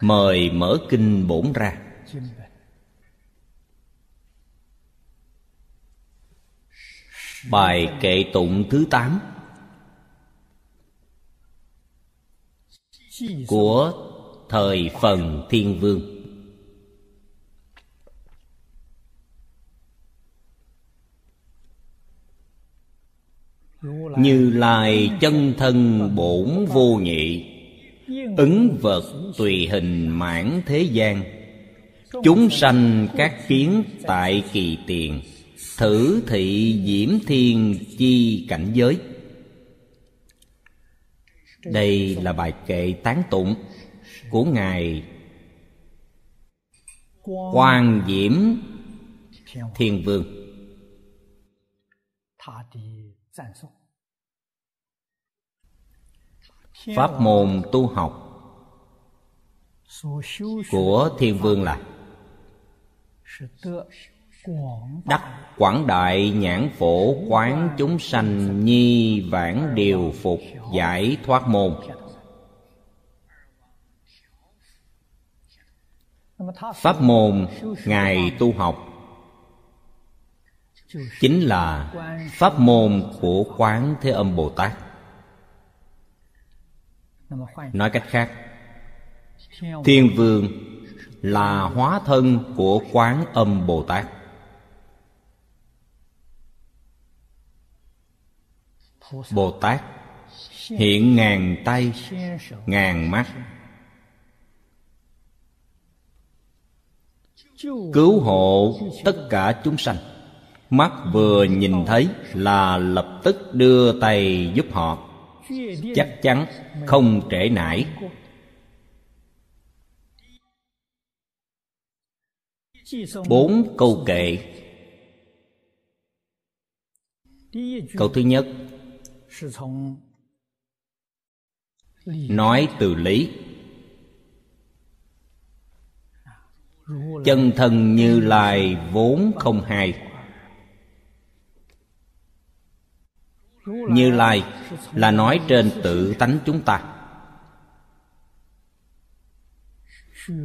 mời mở kinh bổn ra. Bài kệ tụng thứ tám của thời phần thiên vương. Như lai chân thân bổn vô nhị ứng vật tùy hình mãn thế gian. Chúng sanh các kiến tại kỳ tiền, thử thị diễm thiên chi cảnh giới. Đây là bài kệ tán tụng của ngài. Quan diễm thiên vương. Pháp môn tu học của thiên vương là đắc quảng đại nhãn phổ quán chúng sanh nhi vãng điều phục giải thoát môn. Pháp môn ngài tu học chính là pháp môn của quán thế âm bồ tát. Nói cách khác thiên vương là hóa thân của quán âm bồ tát. bồ tát hiện ngàn tay ngàn mắt. Cứu hộ tất cả chúng sanh. Mắt vừa nhìn thấy là lập tức đưa tay giúp họ. Chắc chắn không trễ nải bốn câu kệ. Câu thứ nhất. Nói từ lý. Chân thân như lai vốn không hai. Như lai là nói trên tự tánh chúng ta.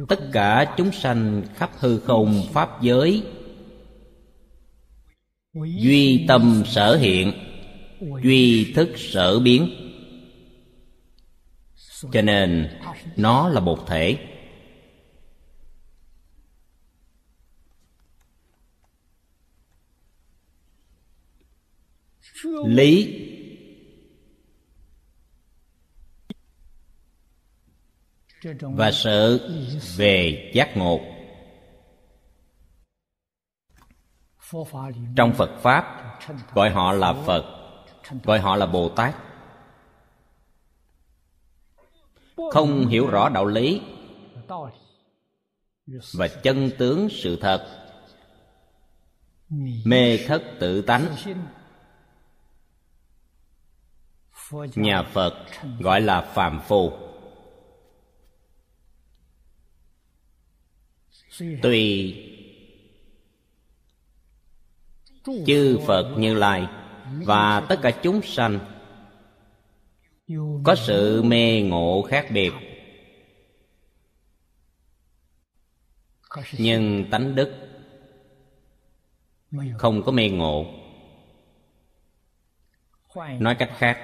Tất cả chúng sanh khắp hư không pháp giới. duy tâm sở hiện duy thức sở biến. Cho nên nó là một thể. Lý và sự về giác ngộ. Trong phật pháp gọi họ là phật gọi họ là bồ tát. Không hiểu rõ đạo lý và chân tướng sự thật. Mê thất tự tánh. nhà phật gọi là phàm phu tùy chư phật như lai và tất cả chúng sanh có sự mê ngộ khác biệt. Nhưng tánh đức không có mê ngộ. Nói cách khác,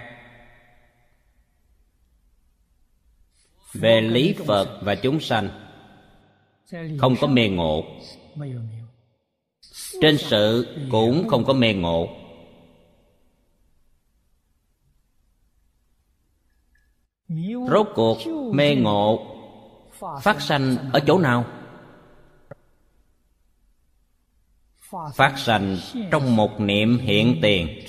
về lý phật và chúng sanh không có mê ngộ. Trên sự cũng không có mê ngộ. Rốt cuộc mê ngộ phát sanh ở chỗ nào? Phát sanh trong một niệm hiện tiền.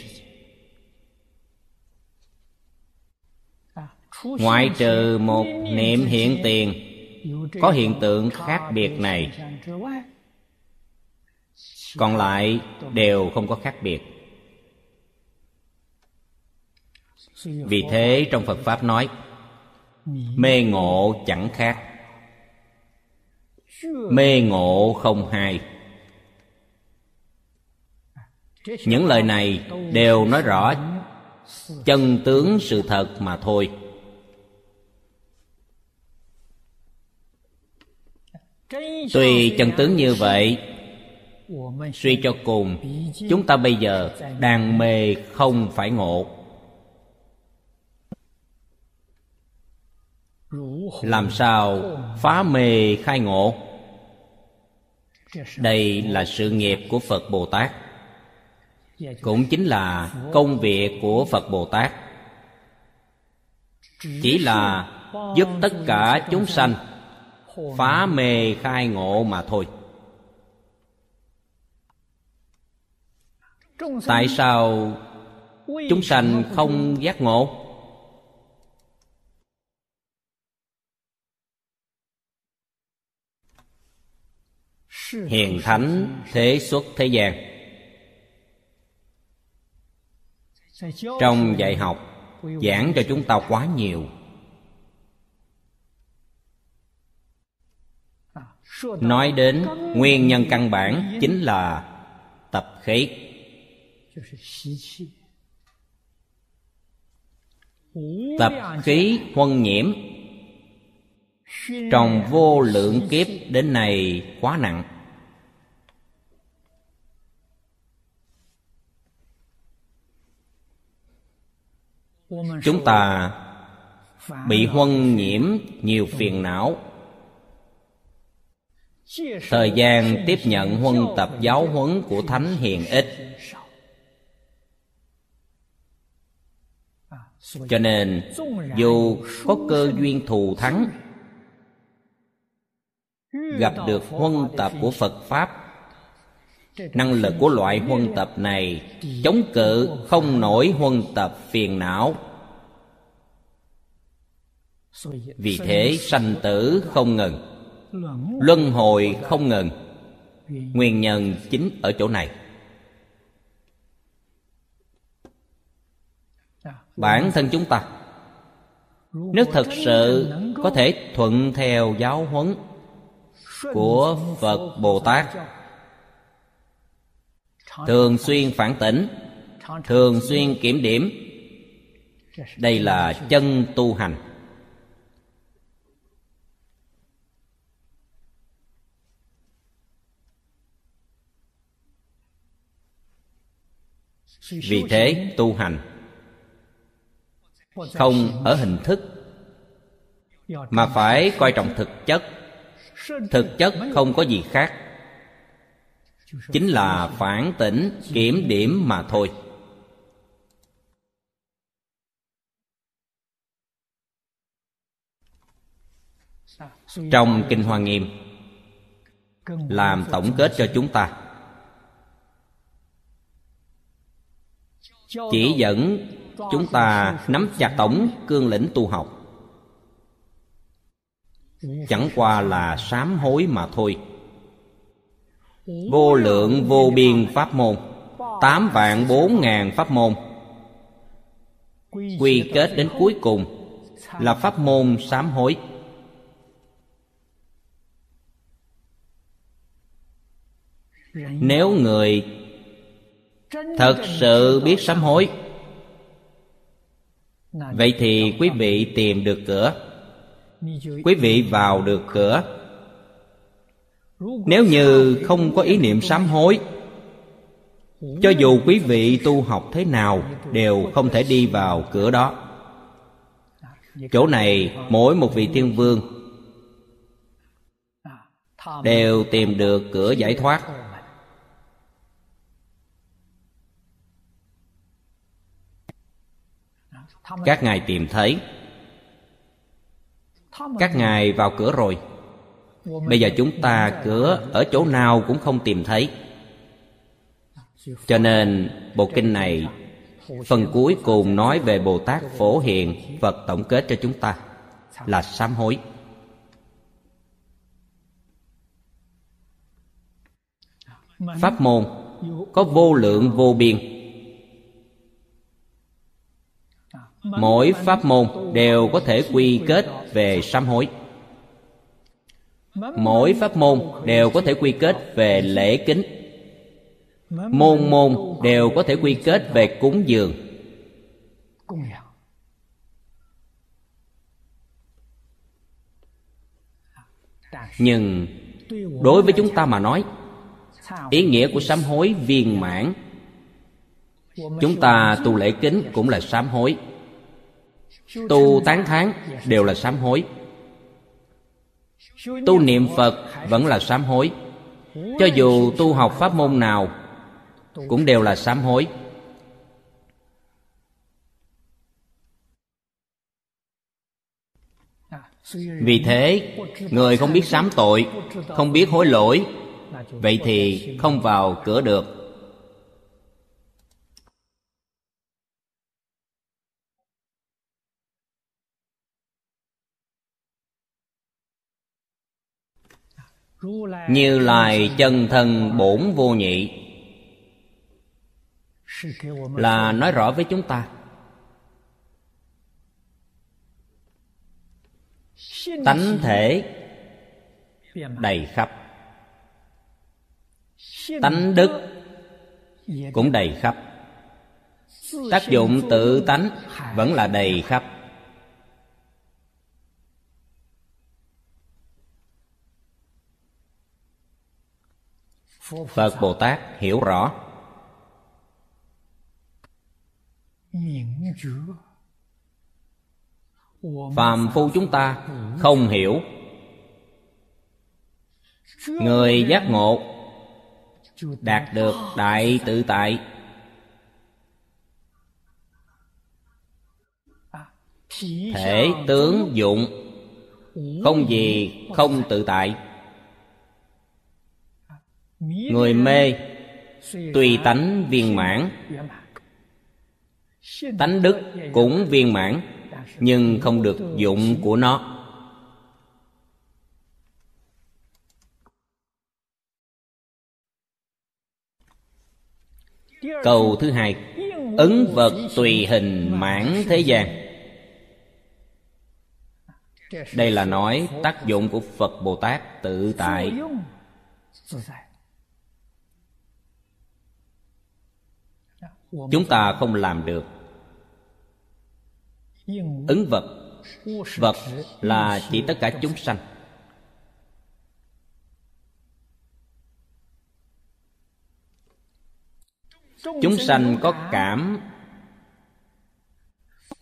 Ngoại trừ một niệm hiện tiền có hiện tượng khác biệt này. Còn lại đều không có khác biệt. Vì thế trong phật pháp nói, mê ngộ chẳng khác. Mê ngộ không hai. Những lời này đều nói rõ chân tướng sự thật mà thôi. Tuy chân tướng như vậy, suy cho cùng, chúng ta bây giờ đang mê không phải ngộ. Làm sao phá mê khai ngộ? Đây là sự nghiệp của phật bồ tát. Cũng chính là công việc của phật bồ tát. Chỉ là giúp tất cả chúng sanh phá mê khai ngộ mà thôi. Tại sao chúng sanh không giác ngộ? Hiền thánh thế xuất thế gian. Trong dạy học giảng cho chúng ta quá nhiều nói đến nguyên nhân căn bản chính là tập khí. Tập khí huân nhiễm. Trong vô lượng kiếp đến nay quá nặng. Chúng ta bị huân nhiễm nhiều phiền não thời gian tiếp nhận huân tập giáo huấn của thánh hiền ít cho nên, dù có cơ duyên thù thắng, gặp được huân tập của phật pháp, năng lực của loại huân tập này chống cự không nổi huân tập phiền não. Vì thế sanh tử không ngừng luân hồi không ngừng. Nguyên nhân chính ở chỗ này. Bản thân chúng ta, nếu thật sự có thể thuận theo giáo huấn của phật bồ tát, thường xuyên phản tỉnh, thường xuyên kiểm điểm, đây là chân tu hành. Vì thế tu hành không ở hình thức mà phải coi trọng thực chất. Thực chất không có gì khác. Chính là phản tỉnh kiểm điểm mà thôi. Trong kinh hoa nghiêm làm tổng kết cho chúng ta chỉ dẫn chúng ta nắm chặt tổng cương lĩnh tu học. Chẳng qua là sám hối mà thôi. Vô lượng vô biên pháp môn tám vạn bốn ngàn pháp môn. Quy kết đến cuối cùng là pháp môn sám hối. Nếu người thật sự biết sám hối. Vậy thì quý vị tìm được cửa. Quý vị vào được cửa. Nếu như không có ý niệm sám hối, cho dù quý vị tu học thế nào đều không thể đi vào cửa đó. Chỗ này mỗi một vị thiên vương đều tìm được cửa giải thoát. Các ngài tìm thấy. Các ngài vào cửa rồi. Bây giờ chúng ta cửa ở chỗ nào cũng không tìm thấy. Cho nên bộ kinh này phần cuối cùng nói về bồ tát phổ hiền phật tổng kết cho chúng ta là sám hối. Pháp môn có vô lượng vô biên mỗi pháp môn đều có thể quy kết về sám hối. Mỗi pháp môn đều có thể quy kết về lễ kính. Môn môn đều có thể quy kết về cúng dường. Nhưng đối với chúng ta mà nói ý nghĩa của sám hối viên mãn. Chúng ta tu lễ kính cũng là sám hối tu tán thán đều là sám hối. Tu niệm phật vẫn là sám hối. Cho dù tu học pháp môn nào cũng đều là sám hối. Vì thế, người không biết sám tội, không biết hối lỗi, vậy thì không vào cửa được. Như lai chân thân bổn vô nhị. Là nói rõ với chúng ta. Tánh thể đầy khắp. Tánh đức cũng đầy khắp. Tác dụng tự tánh vẫn là đầy khắp. Phật bồ tát hiểu rõ. Phàm phu chúng ta không hiểu. Người giác ngộ đạt được đại tự tại. Thể tướng dụng không gì không tự tại người mê tùy tánh viên mãn. tánh đức cũng viên mãn nhưng không được dụng của nó. Câu thứ hai ứng vật tùy hình mãn thế gian. Đây là nói tác dụng của phật bồ tát tự tại chúng ta không làm được. Ứng vật. Vật là chỉ tất cả chúng sanh. Chúng sanh có cảm.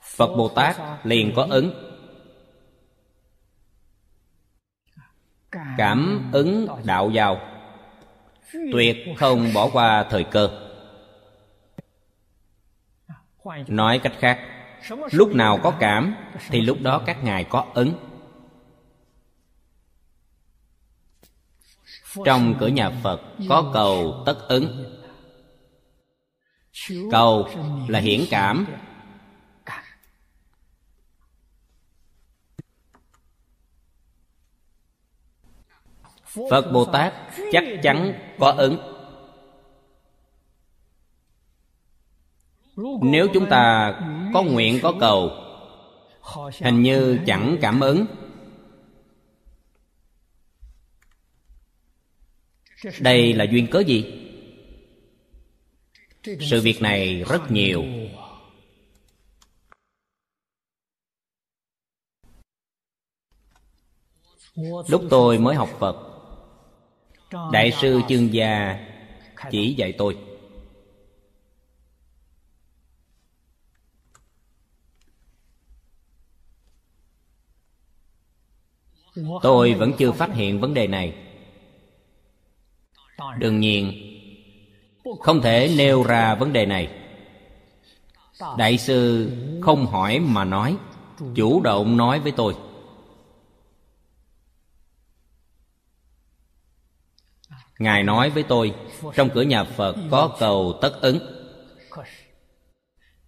Phật bồ tát liền có ứng. Cảm ứng đạo vào tuyệt không bỏ qua thời cơ nói cách khác, lúc nào có cảm, thì lúc đó các ngài có ứng. Trong cửa nhà phật có cầu tất ứng. Cầu là hiển cảm. Phật bồ tát chắc chắn có ứng. Nếu chúng ta có nguyện, có cầu, hình như chẳng cảm ứng. Đây là duyên cớ gì? Sự việc này rất nhiều. Lúc tôi mới học phật, đại sư chương gia chỉ dạy tôi. Tôi vẫn chưa phát hiện vấn đề này. Đương nhiên không thể nêu ra vấn đề này. Đại sư không hỏi mà nói chủ động. nói với tôi. Ngài nói với tôi trong cửa nhà phật có cầu tất ứng.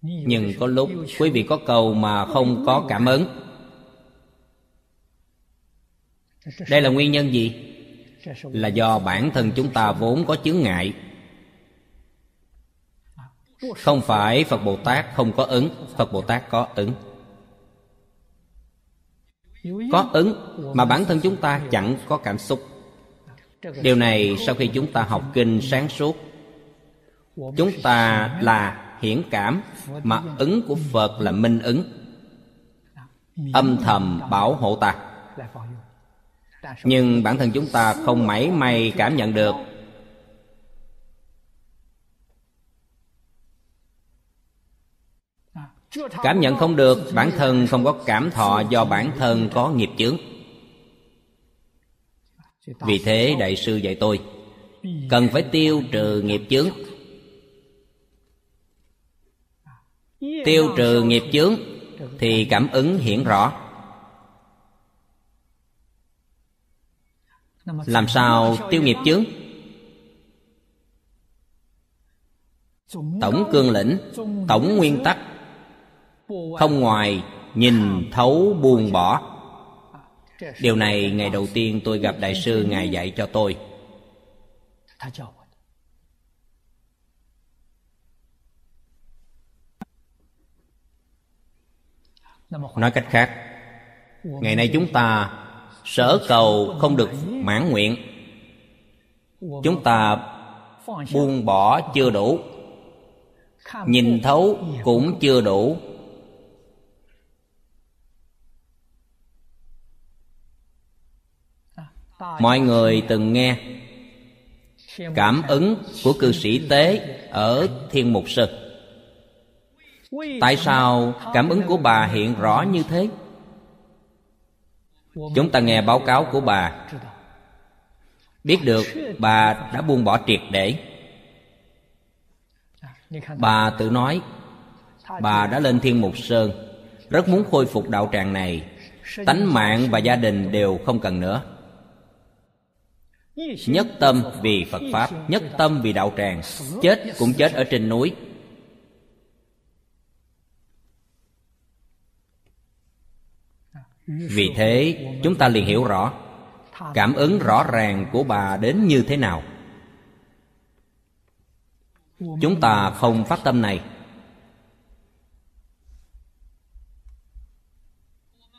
Nhưng có lúc quý vị có cầu mà không có cảm ứng đây là nguyên nhân gì? Là do bản thân chúng ta vốn có chướng ngại. Không phải phật bồ tát không có ứng, phật bồ tát có ứng. Có ứng mà bản thân chúng ta chẳng có cảm xúc. Điều này sau khi chúng ta học kinh sáng suốt. Chúng ta là hiển cảm mà ứng của phật là minh ứng. Âm thầm bảo hộ ta nhưng bản thân chúng ta không mảy may cảm nhận được. Cảm nhận không được, bản thân không có cảm thọ do bản thân có nghiệp chướng. Vì thế, đại sư dạy tôi, cần phải tiêu trừ nghiệp chướng. Tiêu trừ nghiệp chướng thì cảm ứng hiển rõ. Làm sao tiêu nghiệp chướng tổng cương lĩnh, tổng nguyên tắc. Không ngoài nhìn thấu buông bỏ. Điều này ngày đầu tiên tôi gặp đại sư ngài dạy cho tôi. Nói cách khác, ngày nay chúng ta sở cầu không được mãn nguyện. Chúng ta buông bỏ chưa đủ. Nhìn thấu cũng chưa đủ. Mọi người từng nghe cảm ứng của cư sĩ tế ở thiên mục sư tại sao cảm ứng của bà hiện rõ như thế? Chúng ta nghe báo cáo của bà. biết được bà đã buông bỏ triệt để. Bà tự nói bà đã lên thiên mục sơn rất muốn khôi phục đạo tràng này. Tánh mạng và gia đình đều không cần nữa. Nhất tâm vì phật pháp nhất tâm vì đạo tràng. Chết cũng chết ở trên núi vì thế, chúng ta liền hiểu rõ cảm ứng rõ ràng của bà đến như thế nào. Chúng ta không phát tâm này.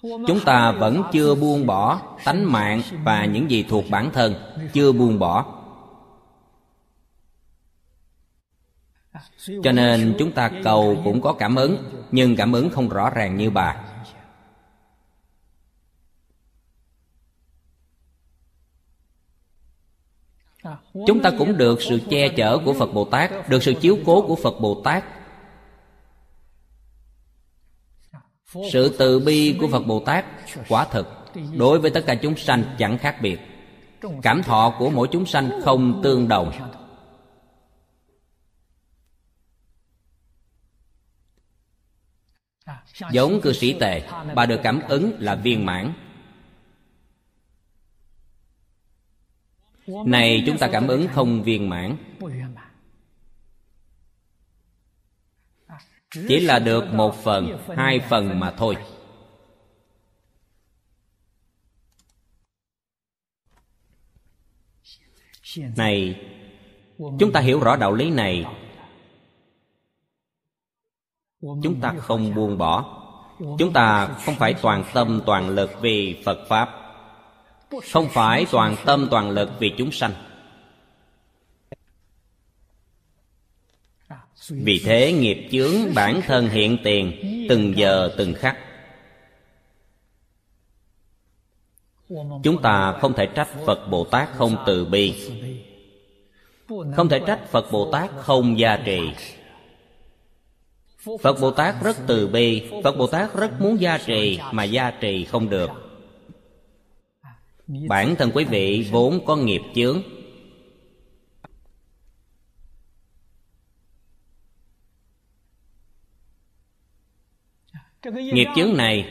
Chúng ta vẫn chưa buông bỏ tánh mạng và những gì thuộc bản thân, chưa buông bỏ. Cho nên chúng ta cầu cũng có cảm ứng, nhưng cảm ứng không rõ ràng như bà. Chúng ta cũng được sự che chở của phật bồ tát, được sự chiếu cố của phật bồ tát. Sự từ bi của phật bồ tát quả thực, đối với tất cả chúng sanh chẳng khác biệt. Cảm thọ của mỗi chúng sanh không tương đồng. Giống cư sĩ tề, bà được cảm ứng là viên mãn. Này, chúng ta cảm ứng không viên mãn. Chỉ là được một phần, hai phần mà thôi. Này, chúng ta hiểu rõ đạo lý này. Chúng ta không buông bỏ. Chúng ta không phải toàn tâm toàn lực vì phật pháp không phải toàn tâm toàn lực vì chúng sanh. Vì thế nghiệp chướng bản thân hiện tiền từng giờ từng khắc. Chúng ta không thể trách phật bồ tát không từ bi. Không thể trách phật bồ tát không gia trì. Phật bồ tát rất từ bi, phật bồ tát rất muốn gia trì mà gia trì không được bản thân quý vị vốn có nghiệp chướng. Nghiệp chướng này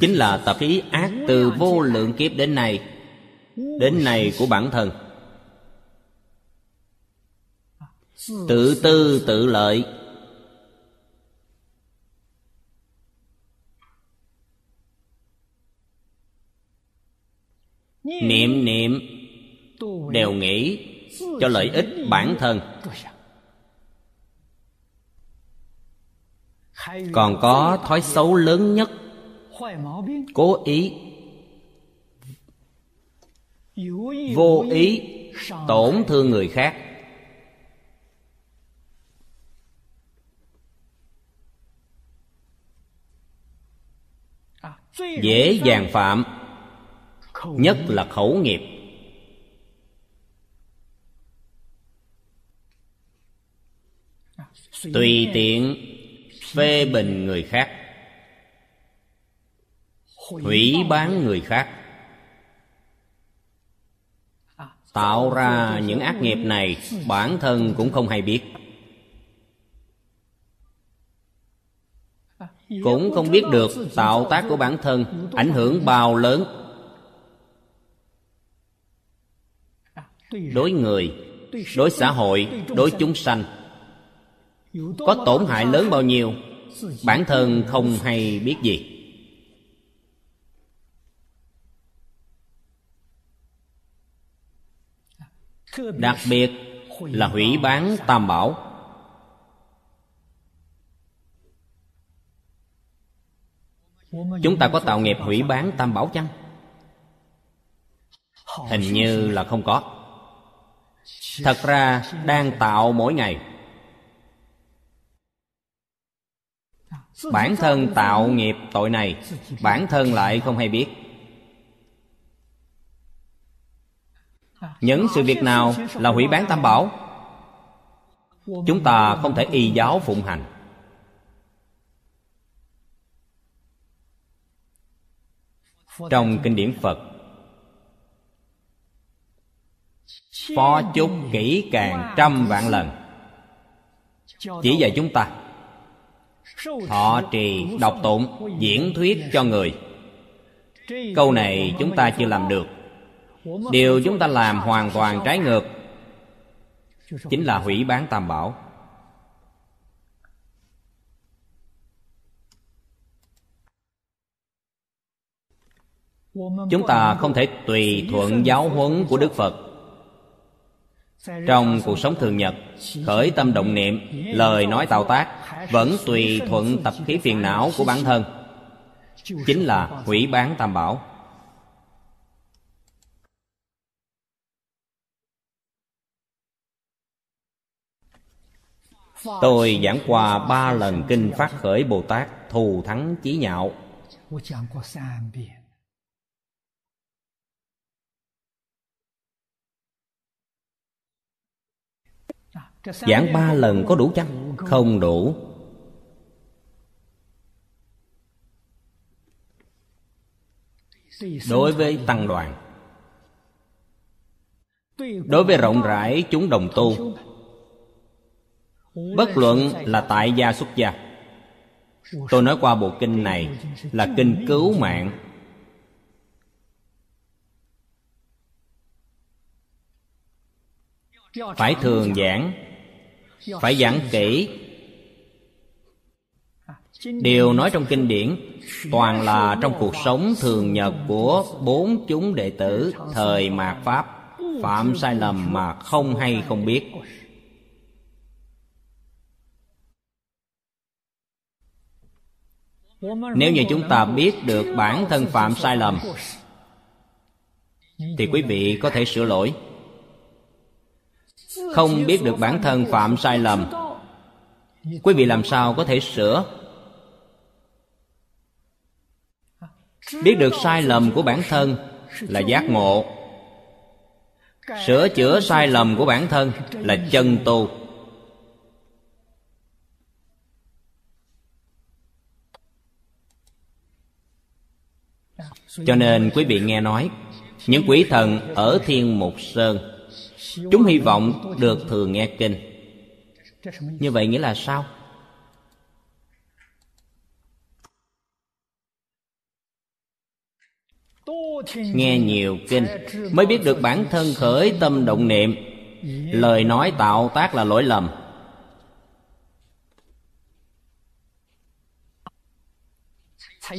chính là tập khí ác từ vô lượng kiếp đến nay đến nay của bản thân. Tự tư tự lợi niệm niệm. Đều nghĩ cho lợi ích bản thân. Còn có thói xấu lớn nhất. Cố ý. Vô ý tổn thương người khác. Dễ dàng phạm nhất là khẩu nghiệp. Tùy tiện phê bình người khác. Hủy bán người khác. Tạo ra những ác nghiệp này bản thân cũng không hay biết. Cũng không biết được tạo tác của bản thân ảnh hưởng bao lớn đối người, đối xã hội, đối chúng sanh. Có tổn hại lớn bao nhiêu, bản thân không hay biết gì. Đặc biệt là hủy bán tam bảo. Chúng ta có tạo nghiệp hủy bán tam bảo chăng? Hình như là không có thật ra, đang tạo mỗi ngày. Bản thân tạo nghiệp tội này, bản thân lại không hay biết. Những sự việc nào là hủy bán tam bảo? Chúng ta không thể y giáo phụng hành. Trong kinh điển phật phó chúc kỹ càng trăm vạn lần. Chỉ dạy chúng ta. Họ trì đọc tụng, diễn thuyết cho người. Câu này chúng ta chưa làm được. Điều chúng ta làm hoàn toàn trái ngược, chính là hủy bán tam bảo. Chúng ta không thể tùy thuận giáo huấn của đức phật trong cuộc sống thường nhật, khởi tâm động niệm, lời nói tạo tác vẫn tùy thuận tập khí phiền não của bản thân. Chính là hủy bán tam bảo. Tôi giảng qua ba lần kinh phát khởi bồ tát thù thắng chí nhạo. Giảng ba lần có đủ chăng? Không đủ. Đối với tăng đoàn, đối với rộng rãi chúng đồng tu, bất luận là tại gia xuất gia, tôi nói qua bộ kinh này là kinh cứu mạng. Phải thường giảng phải giảng kỹ. Điều nói trong kinh điển, toàn là trong cuộc sống thường nhật của bốn chúng đệ tử thời mạt pháp. Phạm sai lầm mà không hay không biết. Nếu như chúng ta biết được bản thân phạm sai lầm, thì quý vị có thể sửa lỗi không biết được bản thân phạm sai lầm. Quý vị làm sao có thể sửa? Biết được sai lầm của bản thân là giác ngộ. Sửa chữa sai lầm của bản thân là chân tu. Cho nên quý vị nghe nói, những quỷ thần ở thiên mục sơn chúng hy vọng được thường nghe kinh. Như vậy nghĩa là sao? Nghe nhiều kinh mới biết được bản thân khởi tâm động niệm. Lời nói tạo tác là lỗi lầm.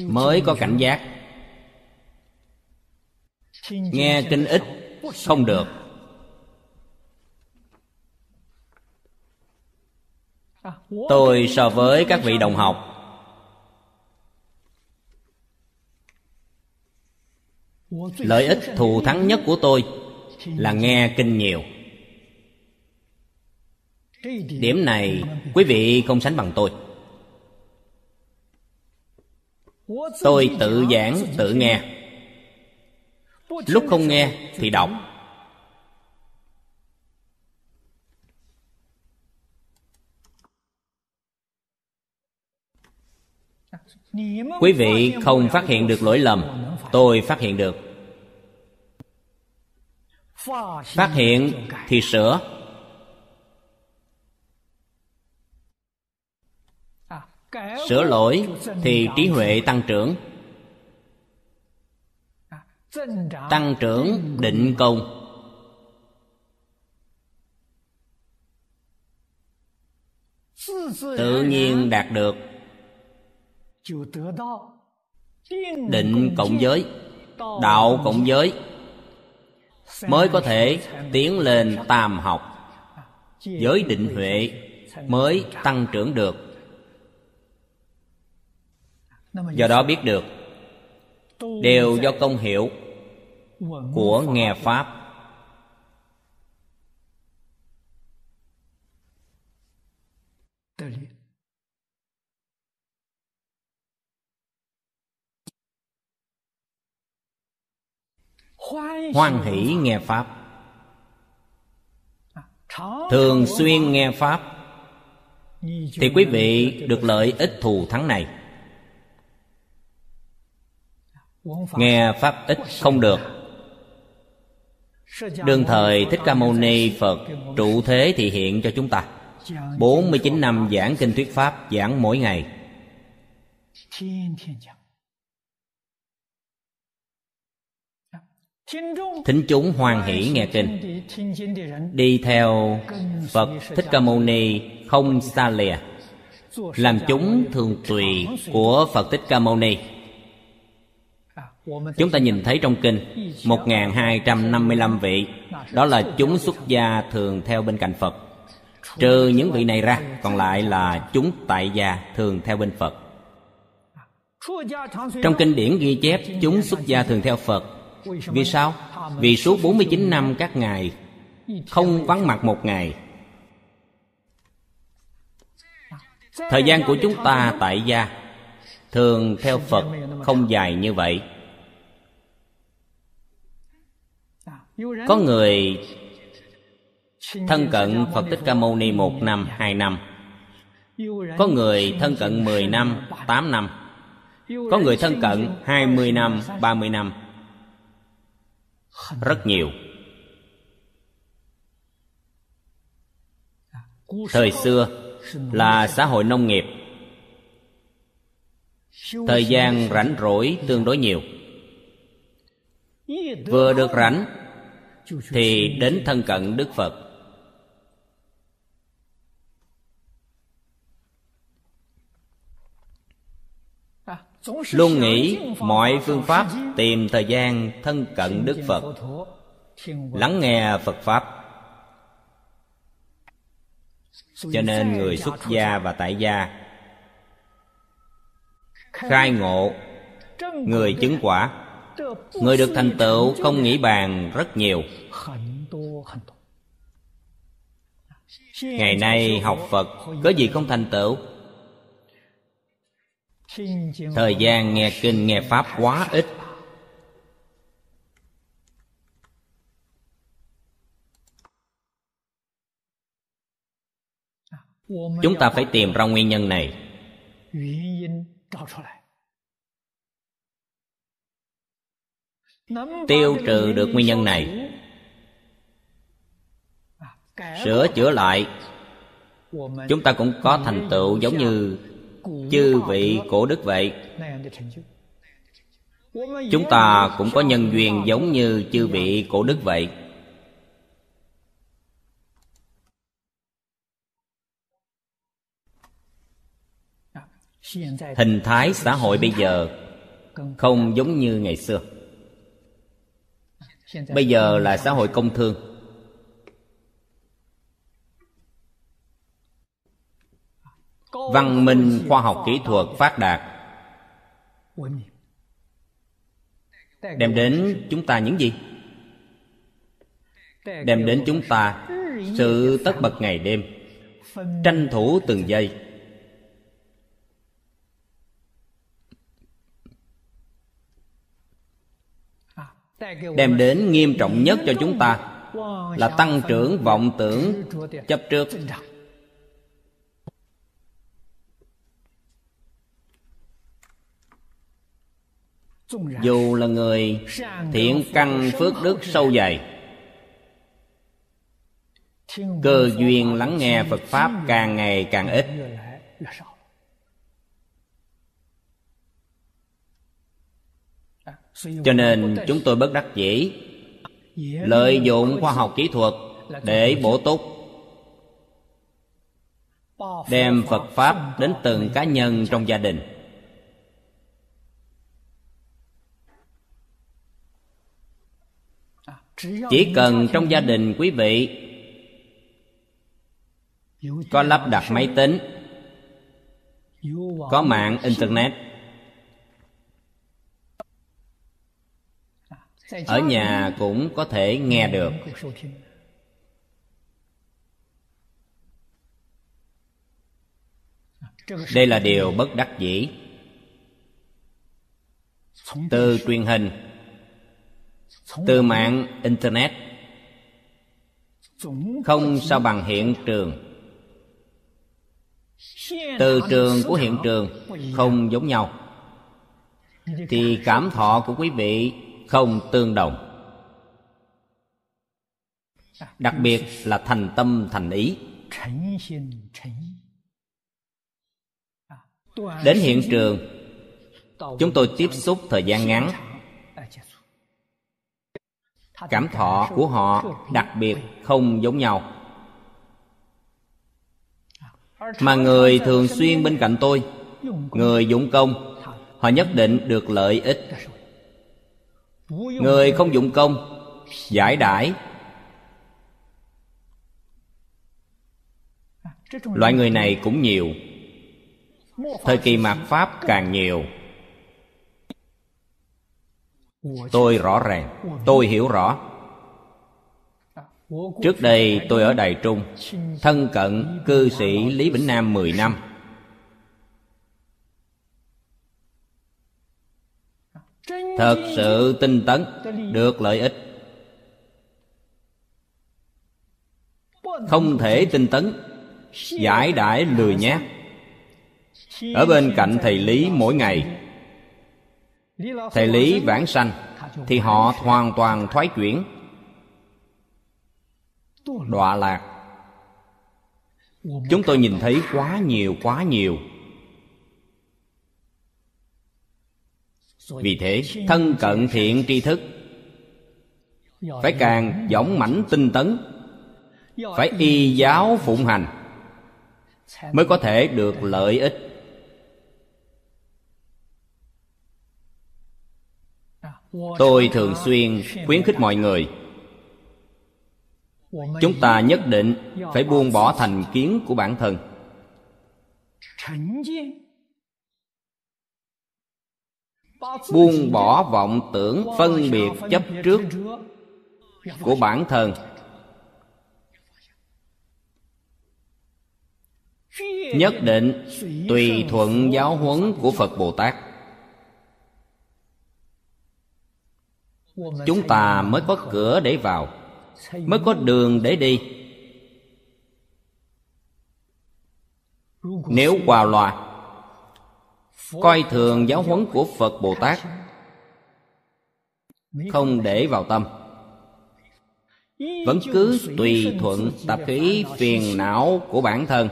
Mới có cảnh giác. Nghe kinh ít, không được. tôi so với các vị đồng học. Lợi ích thù thắng nhất của tôi là nghe kinh nhiều. Điểm này, quý vị không sánh bằng tôi. Tôi tự giảng, tự nghe. Lúc không nghe thì đọc. Quý vị không phát hiện được lỗi lầm. Tôi phát hiện được. Phát hiện thì sửa. Sửa lỗi thì trí huệ tăng trưởng. Tăng trưởng định công. Tự nhiên đạt được định cộng giới đạo cộng giới mới có thể tiến lên tam học. Giới định huệ mới tăng trưởng được. Do đó biết được đều do công hiệu của nghe pháp hoan hỷ nghe pháp. Thường xuyên nghe pháp. Thì quý vị được lợi ích thù thắng này. Nghe pháp ít không được. Đương thời thích ca mâu ni phật trụ thế thì hiện cho chúng ta. 49 năm giảng kinh thuyết pháp giảng mỗi ngày thính chúng hoan hỷ nghe kinh. đi theo phật thích ca mâu ni không xa lìa. Làm chúng thường tùy của phật thích ca mâu ni. Chúng ta nhìn thấy trong kinh 1255 vị. Đó là chúng xuất gia thường theo bên cạnh Phật. Trừ những vị này ra Còn lại là chúng tại gia thường theo bên Phật. Trong kinh điển ghi chép Chúng xuất gia thường theo Phật vì sao? Vì suốt 49 năm các ngài Không vắng mặt một ngày. Thời gian của chúng ta tại gia Thường theo Phật không dài như vậy. Có người thân cận phật thích ca mâu ni một năm, hai năm. Có người thân cận mười năm, tám năm. Có người thân cận hai mươi năm, ba mươi năm rất nhiều. Thời xưa là xã hội nông nghiệp. Thời gian rảnh rỗi tương đối nhiều. Vừa được rảnh thì đến thân cận đức phật luôn nghĩ mọi phương pháp tìm thời gian thân cận đức phật. Lắng nghe phật pháp. Cho nên người xuất gia và tại gia khai ngộ, người chứng quả, người được thành tựu không nghĩ bàn rất nhiều. Ngày nay học phật có gì không thành tựu? Thời gian nghe kinh nghe pháp quá ít. Chúng ta phải tìm ra nguyên nhân này. Tiêu trừ được nguyên nhân này. sửa chữa lại chúng ta cũng có thành tựu giống như chư vị cổ đức vậy. Chúng ta cũng có nhân duyên giống như chư vị cổ đức vậy. Hình thái xã hội bây giờ không giống như ngày xưa. Bây giờ là xã hội công thương văn minh khoa học kỹ thuật phát đạt. Đem đến chúng ta những gì? Đem đến chúng ta sự tất bật ngày đêm, tranh thủ từng giây. Đem đến nghiêm trọng nhất cho chúng ta là tăng trưởng vọng tưởng chấp trước. Dù là người thiện căn phước đức sâu dày, cơ duyên lắng nghe phật pháp càng ngày càng ít. Cho nên chúng tôi bất đắc dĩ lợi dụng khoa học kỹ thuật để bổ túc, đem phật pháp đến từng cá nhân trong gia đình. Chỉ cần trong gia đình quý vị có lắp đặt máy tính có mạng internet ở nhà cũng có thể nghe được. Đây là điều bất đắc dĩ. Từ truyền hình từ mạng internet. Không sao bằng hiện trường. Từ trường của hiện trường không giống nhau. Thì cảm thọ của quý vị không tương đồng. Đặc biệt là thành tâm thành ý. Đến hiện trường chúng tôi tiếp xúc thời gian ngắn cảm thọ của họ đặc biệt không giống nhau. Mà người thường xuyên bên cạnh tôi, người dụng công, họ nhất định được lợi ích. Người không dụng công, giải đãi. Loại người này cũng nhiều, thời kỳ mạt pháp càng nhiều tôi rõ ràng. Tôi hiểu rõ. Trước đây tôi ở đài trung thân cận cư sĩ lý vĩnh nam 10 năm. Thật sự tinh tấn được lợi ích. Không thể tinh tấn giải đãi lười nhác. Ở bên cạnh thầy lý mỗi ngày thầy lý vãng sanh thì họ hoàn toàn thoái chuyển. Đọa lạc. Chúng tôi nhìn thấy quá nhiều quá nhiều. Vì thế thân cận thiện tri thức phải càng dõng mãnh tinh tấn phải y giáo phụng hành mới có thể được lợi ích tôi thường xuyên khuyến khích mọi người. Chúng ta nhất định phải buông bỏ thành kiến của bản thân. Buông bỏ vọng tưởng phân biệt chấp trước của bản thân. Nhất định tùy thuận giáo huấn của phật bồ tát. Chúng ta mới có cửa để vào, mới có đường để đi. Nếu hòa loa, coi thường giáo huấn của phật bồ tát, không để vào tâm. Vẫn cứ tùy thuận tập khí phiền não của bản thân.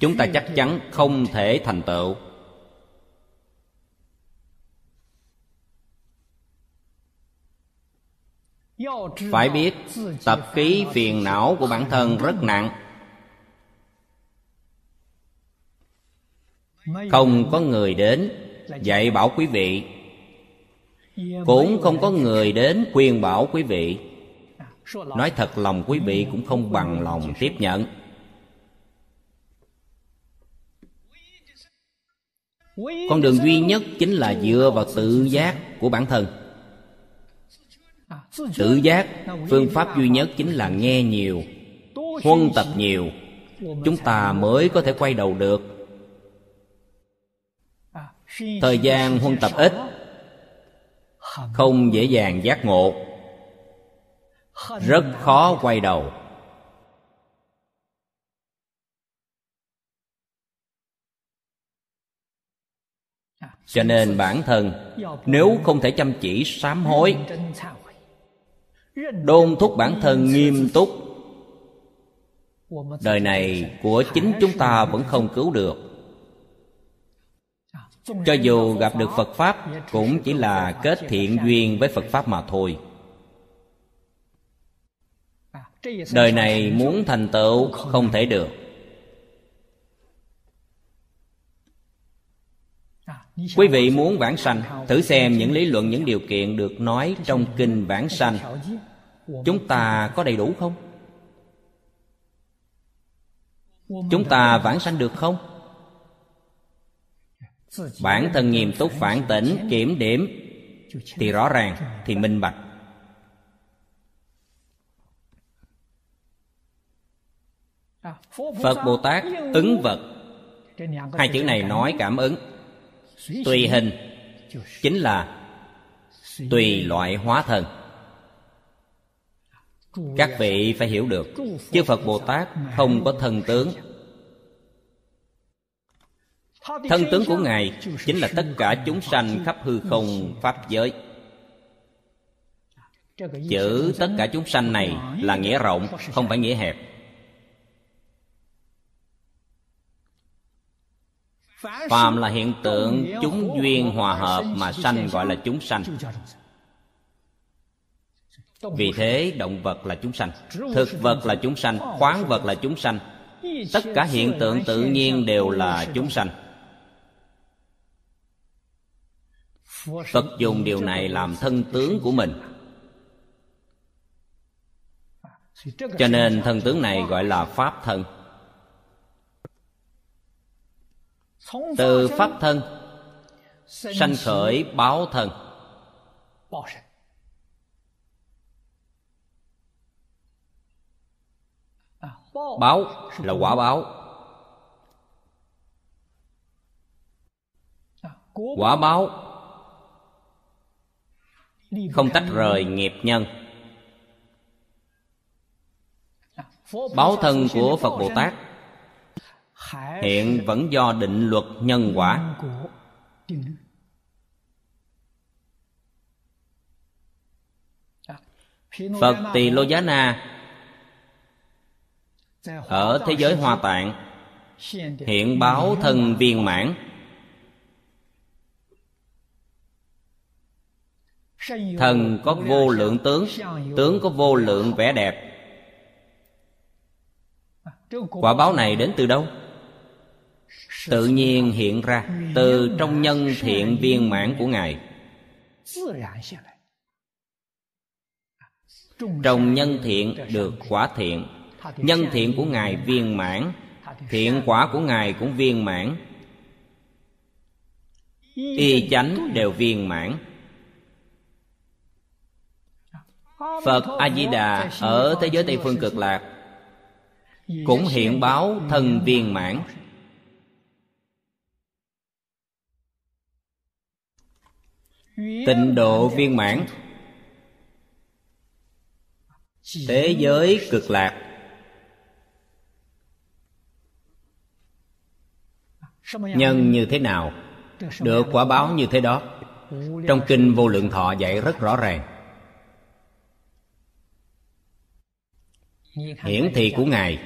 Chúng ta chắc chắn không thể thành tựu. Phải biết tập khí phiền não của bản thân rất nặng. Không có người đến dạy bảo quý vị. Cũng không có người đến khuyên bảo quý vị. Nói thật lòng, quý vị cũng không bằng lòng tiếp nhận. Con đường duy nhất chính là dựa vào tự giác của bản thân tự giác, phương pháp duy nhất chính là nghe nhiều, huân tập nhiều. Chúng ta mới có thể quay đầu được. Thời gian huân tập ít, không dễ dàng giác ngộ. Rất khó quay đầu. Cho nên bản thân, nếu không thể chăm chỉ sám hối đôn thúc bản thân nghiêm túc. Đời này của chính chúng ta vẫn không cứu được. Cho dù gặp được phật pháp, cũng chỉ là kết thiện duyên với phật pháp mà thôi. Đời này muốn thành tựu không thể được. Quý vị muốn vãng sanh, thử xem những lý luận, những điều kiện được nói trong kinh vãng sanh. Chúng ta có đầy đủ không? Chúng ta vãng sanh được không? Bản thân nghiêm túc, phản tỉnh, kiểm điểm thì rõ ràng, thì minh bạch. Phật bồ tát ứng vật hai chữ này nói cảm ứng tùy hình chính là tùy loại hóa thân. Các vị phải hiểu được, chư phật bồ tát không có thân tướng. Thân tướng của ngài chính là tất cả chúng sanh khắp hư không pháp giới. Chữ tất cả chúng sanh này là nghĩa rộng, không phải nghĩa hẹp. Phàm là hiện tượng, chúng duyên hòa hợp mà sanh gọi là chúng sanh. Vì thế, động vật là chúng sanh, thực vật là chúng sanh, khoáng vật là chúng sanh. Tất cả hiện tượng tự nhiên đều là chúng sanh. Phật dùng điều này làm thân tướng của mình. Cho nên thân tướng này gọi là pháp thân. Từ pháp thân sanh khởi báo thân. Báo là quả báo. Quả báo. Không tách rời nghiệp nhân. Báo thân của phật bồ tát hiện vẫn do định luật nhân quả. Phật tỳ lô giá na, ở thế giới hoa tạng, hiện báo thân viên mãn. Thần có vô lượng tướng tướng có vô lượng vẻ đẹp. Quả báo này đến từ đâu? Tự nhiên hiện ra, từ trong nhân thiện viên mãn của ngài. Trong nhân thiện được quả thiện, nhân thiện của ngài viên mãn, thiện quả của ngài cũng viên mãn. Y chánh đều viên mãn. Phật a di đà ở thế giới tây phương cực lạc cũng hiện báo thân viên mãn. Tịnh độ viên mãn. Thế giới cực lạc. Nhân như thế nào? Được quả báo như thế đó. Trong kinh vô lượng thọ dạy rất rõ ràng. Hiển thị của ngài.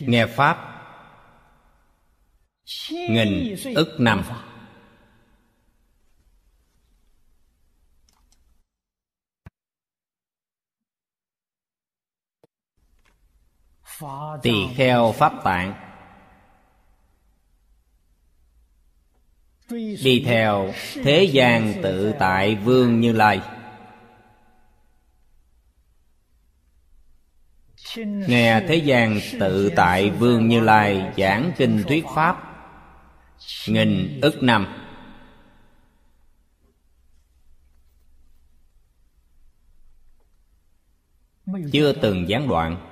Nghe pháp nghìn ức năm tỳ kheo pháp tạng. Đi theo thế gian tự tại vương như lai. Nghe thế gian tự tại vương như lai giảng kinh thuyết pháp nghìn ức năm. Chưa từng gián đoạn.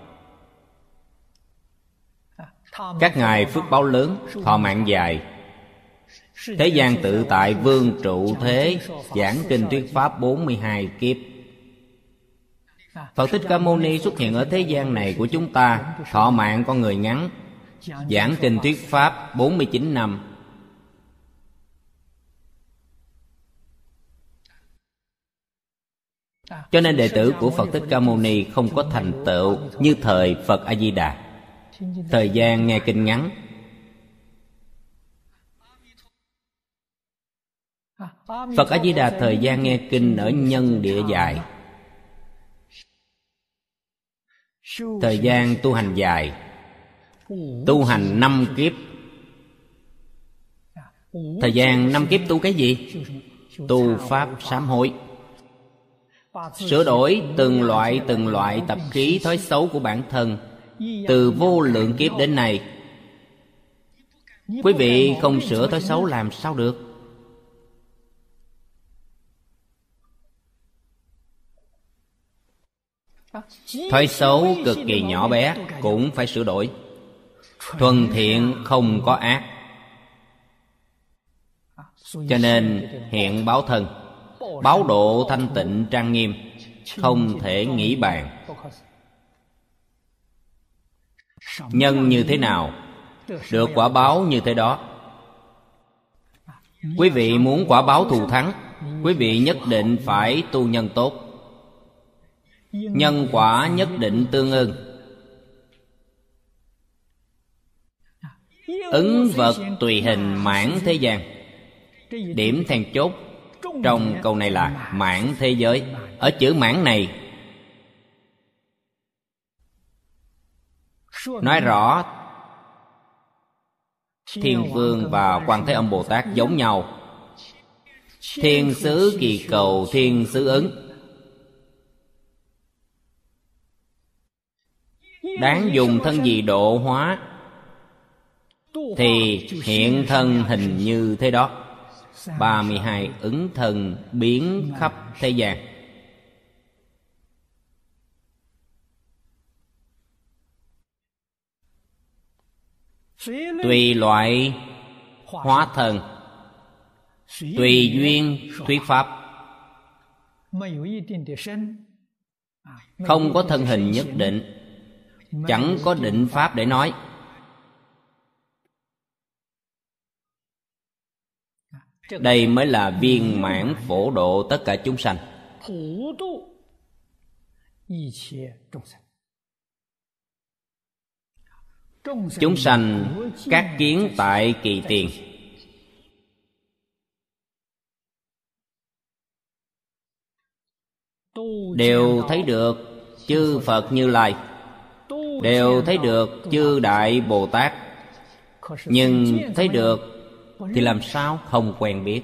Các ngài phước báo lớn, thọ mạng dài. Thế gian tự tại vương trụ thế, giảng kinh thuyết pháp 42 kiếp. Phật Thích Ca Mâu Ni xuất hiện ở thế gian này của chúng ta, Thọ mạng con người ngắn, Giảng kinh thuyết Pháp 49 năm. Cho nên đệ tử của Phật Thích Ca Mâu Ni không có thành tựu như thời Phật A Di Đà. Thời gian nghe kinh ngắn. Phật A Di Đà thời gian nghe kinh ở nhân địa dài. Thời gian tu hành dài. Tu hành năm kiếp. Thời gian năm kiếp tu cái gì? Tu pháp sám hối sửa đổi từng loại từng loại tập khí thói xấu của bản thân, từ vô lượng kiếp đến nay. Quý vị không sửa thói xấu làm sao được? Thói xấu cực kỳ nhỏ bé cũng phải sửa đổi. Thuần thiện không có ác. Cho nên hiện báo thân báo độ thanh tịnh trang nghiêm, không thể nghĩ bàn. Nhân như thế nào? Được quả báo như thế đó. Quý vị muốn quả báo thù thắng, quý vị nhất định phải tu nhân tốt. Nhân quả nhất định tương ưng. Ứng vật tùy hình mãn thế gian. Điểm then chốt trong câu này là mãn thế giới. Ở chữ mãn này, nói rõ thiên vương và quan thế âm bồ tát giống nhau. Thiên sứ kỳ cầu, thiên sứ ứng. Đáng dùng thân gì độ hóa? Thì hiện thân hình như thế đó. 32 ứng thần biến khắp thế gian. Tùy loại hóa thần Tùy duyên thuyết pháp. Không có thân hình nhất định Chẳng có định pháp để nói đây mới là viên mãn phổ độ tất cả chúng sanh. Chúng sanh các kiến tại kỳ tiền. Đều thấy được chư phật như lai. Đều thấy được chư đại bồ tát. Nhưng thấy được thì làm sao? Không quen biết.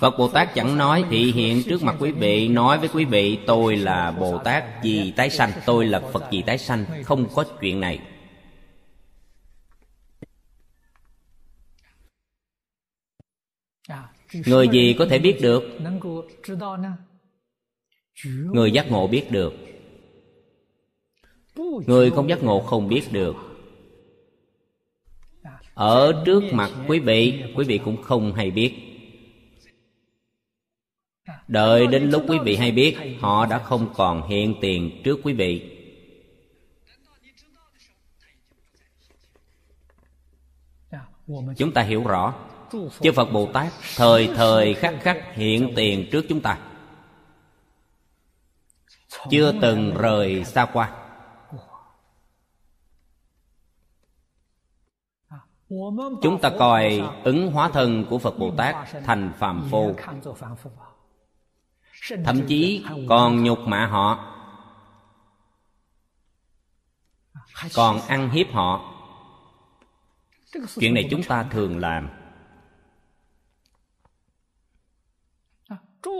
Phật Bồ Tát chẳng nói thị hiện trước mặt quý vị, Nói với quý vị, tôi là Bồ Tát gì tái sanh, Tôi là Phật gì tái sanh. Không có chuyện này. Người gì có thể biết được? Người giác ngộ biết được. Người không giác ngộ không biết được ở trước mặt quý vị quý vị cũng không hay biết. Đợi đến lúc quý vị hay biết, họ đã không còn hiện tiền trước quý vị. Chúng ta hiểu rõ. Chư phật bồ tát thời thời khắc khắc hiện tiền trước chúng ta. Chưa từng rời xa qua. Chúng ta coi ứng hóa thân của phật bồ tát thành phàm phu. Thậm chí còn nhục mạ họ, còn ăn hiếp họ. Chuyện này chúng ta thường làm.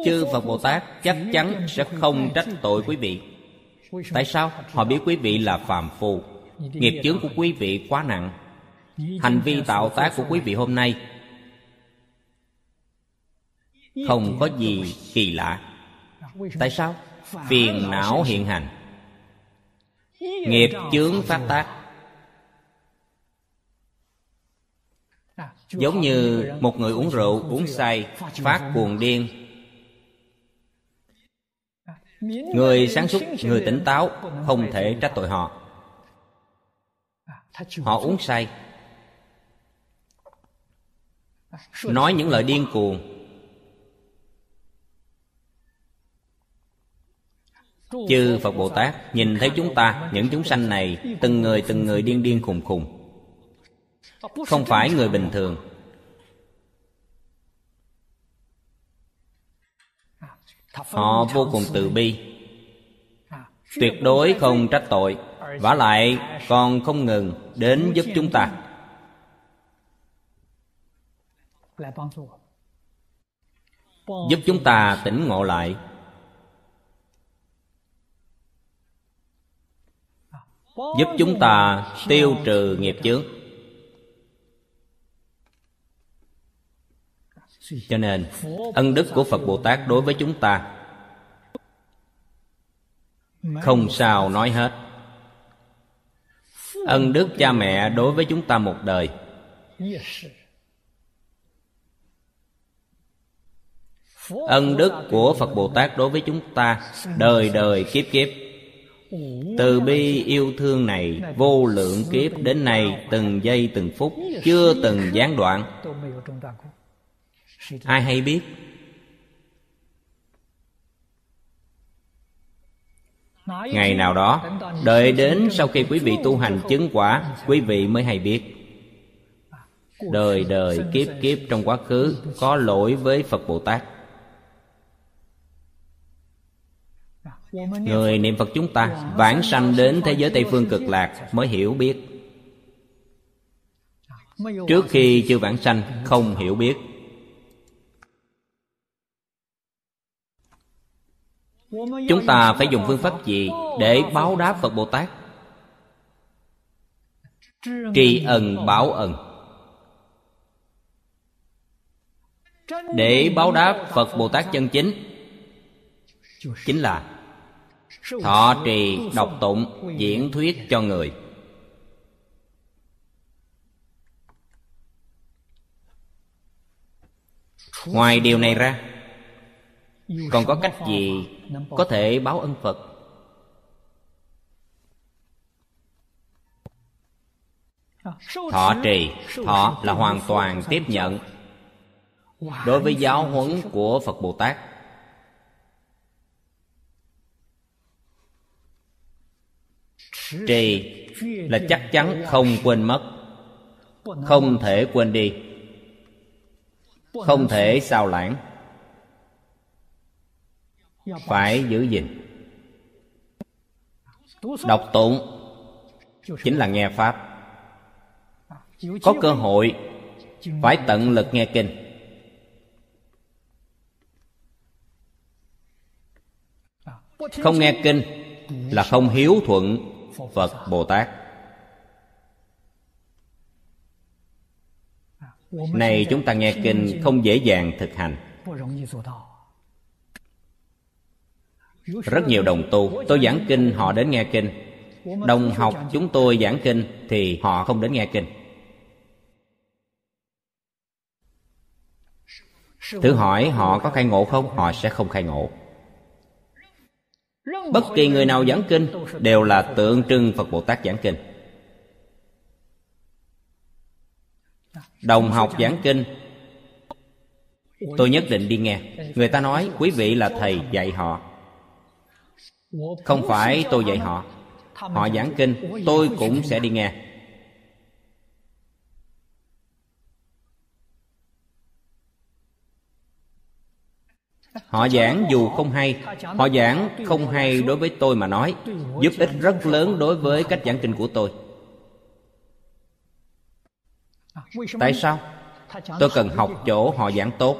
Chư phật bồ tát chắc chắn sẽ không trách tội quý vị. Tại sao? Họ biết quý vị là phàm phu. Nghiệp chướng của quý vị quá nặng hành vi tạo tác của quý vị hôm nay không có gì kỳ lạ. Tại sao? Phiền não hiện hành. Nghiệp chướng phát tác. Giống như một người uống rượu, uống say, phát cuồng điên. Người sáng suốt, người tỉnh táo, không thể trách tội họ. Họ uống say nói những lời điên cuồng. Chư phật bồ tát, nhìn thấy chúng ta, những chúng sanh này, từng người từng người điên điên khùng khùng. Không phải người bình thường. Họ vô cùng từ bi. Tuyệt đối không trách tội. Vả lại, còn không ngừng đến giúp chúng ta. Giúp chúng ta tỉnh ngộ lại. Giúp chúng ta tiêu trừ nghiệp chướng. Cho nên ân đức của phật bồ tát đối với chúng ta không sao nói hết. Ân đức cha mẹ đối với chúng ta một đời ân đức của phật bồ tát đối với chúng ta đời đời kiếp kiếp. Từ bi yêu thương này vô lượng kiếp đến nay từng giây từng phút, chưa từng gián đoạn. Ai hay biết? Ngày nào đó, đợi đến sau khi quý vị tu hành chứng quả, quý vị mới hay biết. Đời đời kiếp kiếp trong quá khứ có lỗi với phật bồ tát người niệm phật chúng ta vãng sanh đến thế giới tây phương cực lạc mới hiểu biết. Trước khi chưa vãng sanh, không hiểu biết. Chúng ta phải dùng phương pháp gì để báo đáp phật bồ tát? Tri ân báo ân để báo đáp phật bồ tát chân chính chính là thọ trì đọc tụng, diễn thuyết cho người. Ngoài điều này ra, còn có cách gì có thể báo ân phật? Thọ trì, thọ là hoàn toàn tiếp nhận. Đối với giáo huấn của phật bồ tát trì là chắc chắn không quên mất, không thể quên đi, không thể sao lãng. Phải giữ gìn. Đọc tụng chính là nghe pháp. Có cơ hội phải tận lực nghe kinh. Không nghe kinh là không hiếu thuận phật bồ tát này chúng ta nghe kinh không dễ dàng thực hành. Rất nhiều đồng tu, tôi giảng kinh, họ đến nghe kinh. Đồng học chúng tôi giảng kinh thì họ không đến nghe kinh. Thử hỏi họ có khai ngộ không? Họ sẽ không khai ngộ bất kỳ người nào giảng kinh đều là tượng trưng phật bồ tát giảng kinh. Đồng học giảng kinh, tôi nhất định đi nghe. Người ta nói quý vị là thầy dạy họ. Không phải tôi dạy họ. Họ giảng kinh, tôi cũng sẽ đi nghe. Họ giảng dù không hay, họ giảng không hay đối với tôi mà nói, giúp ích rất lớn đối với cách giảng kinh của tôi. Tại sao? Tôi cần học chỗ họ giảng tốt.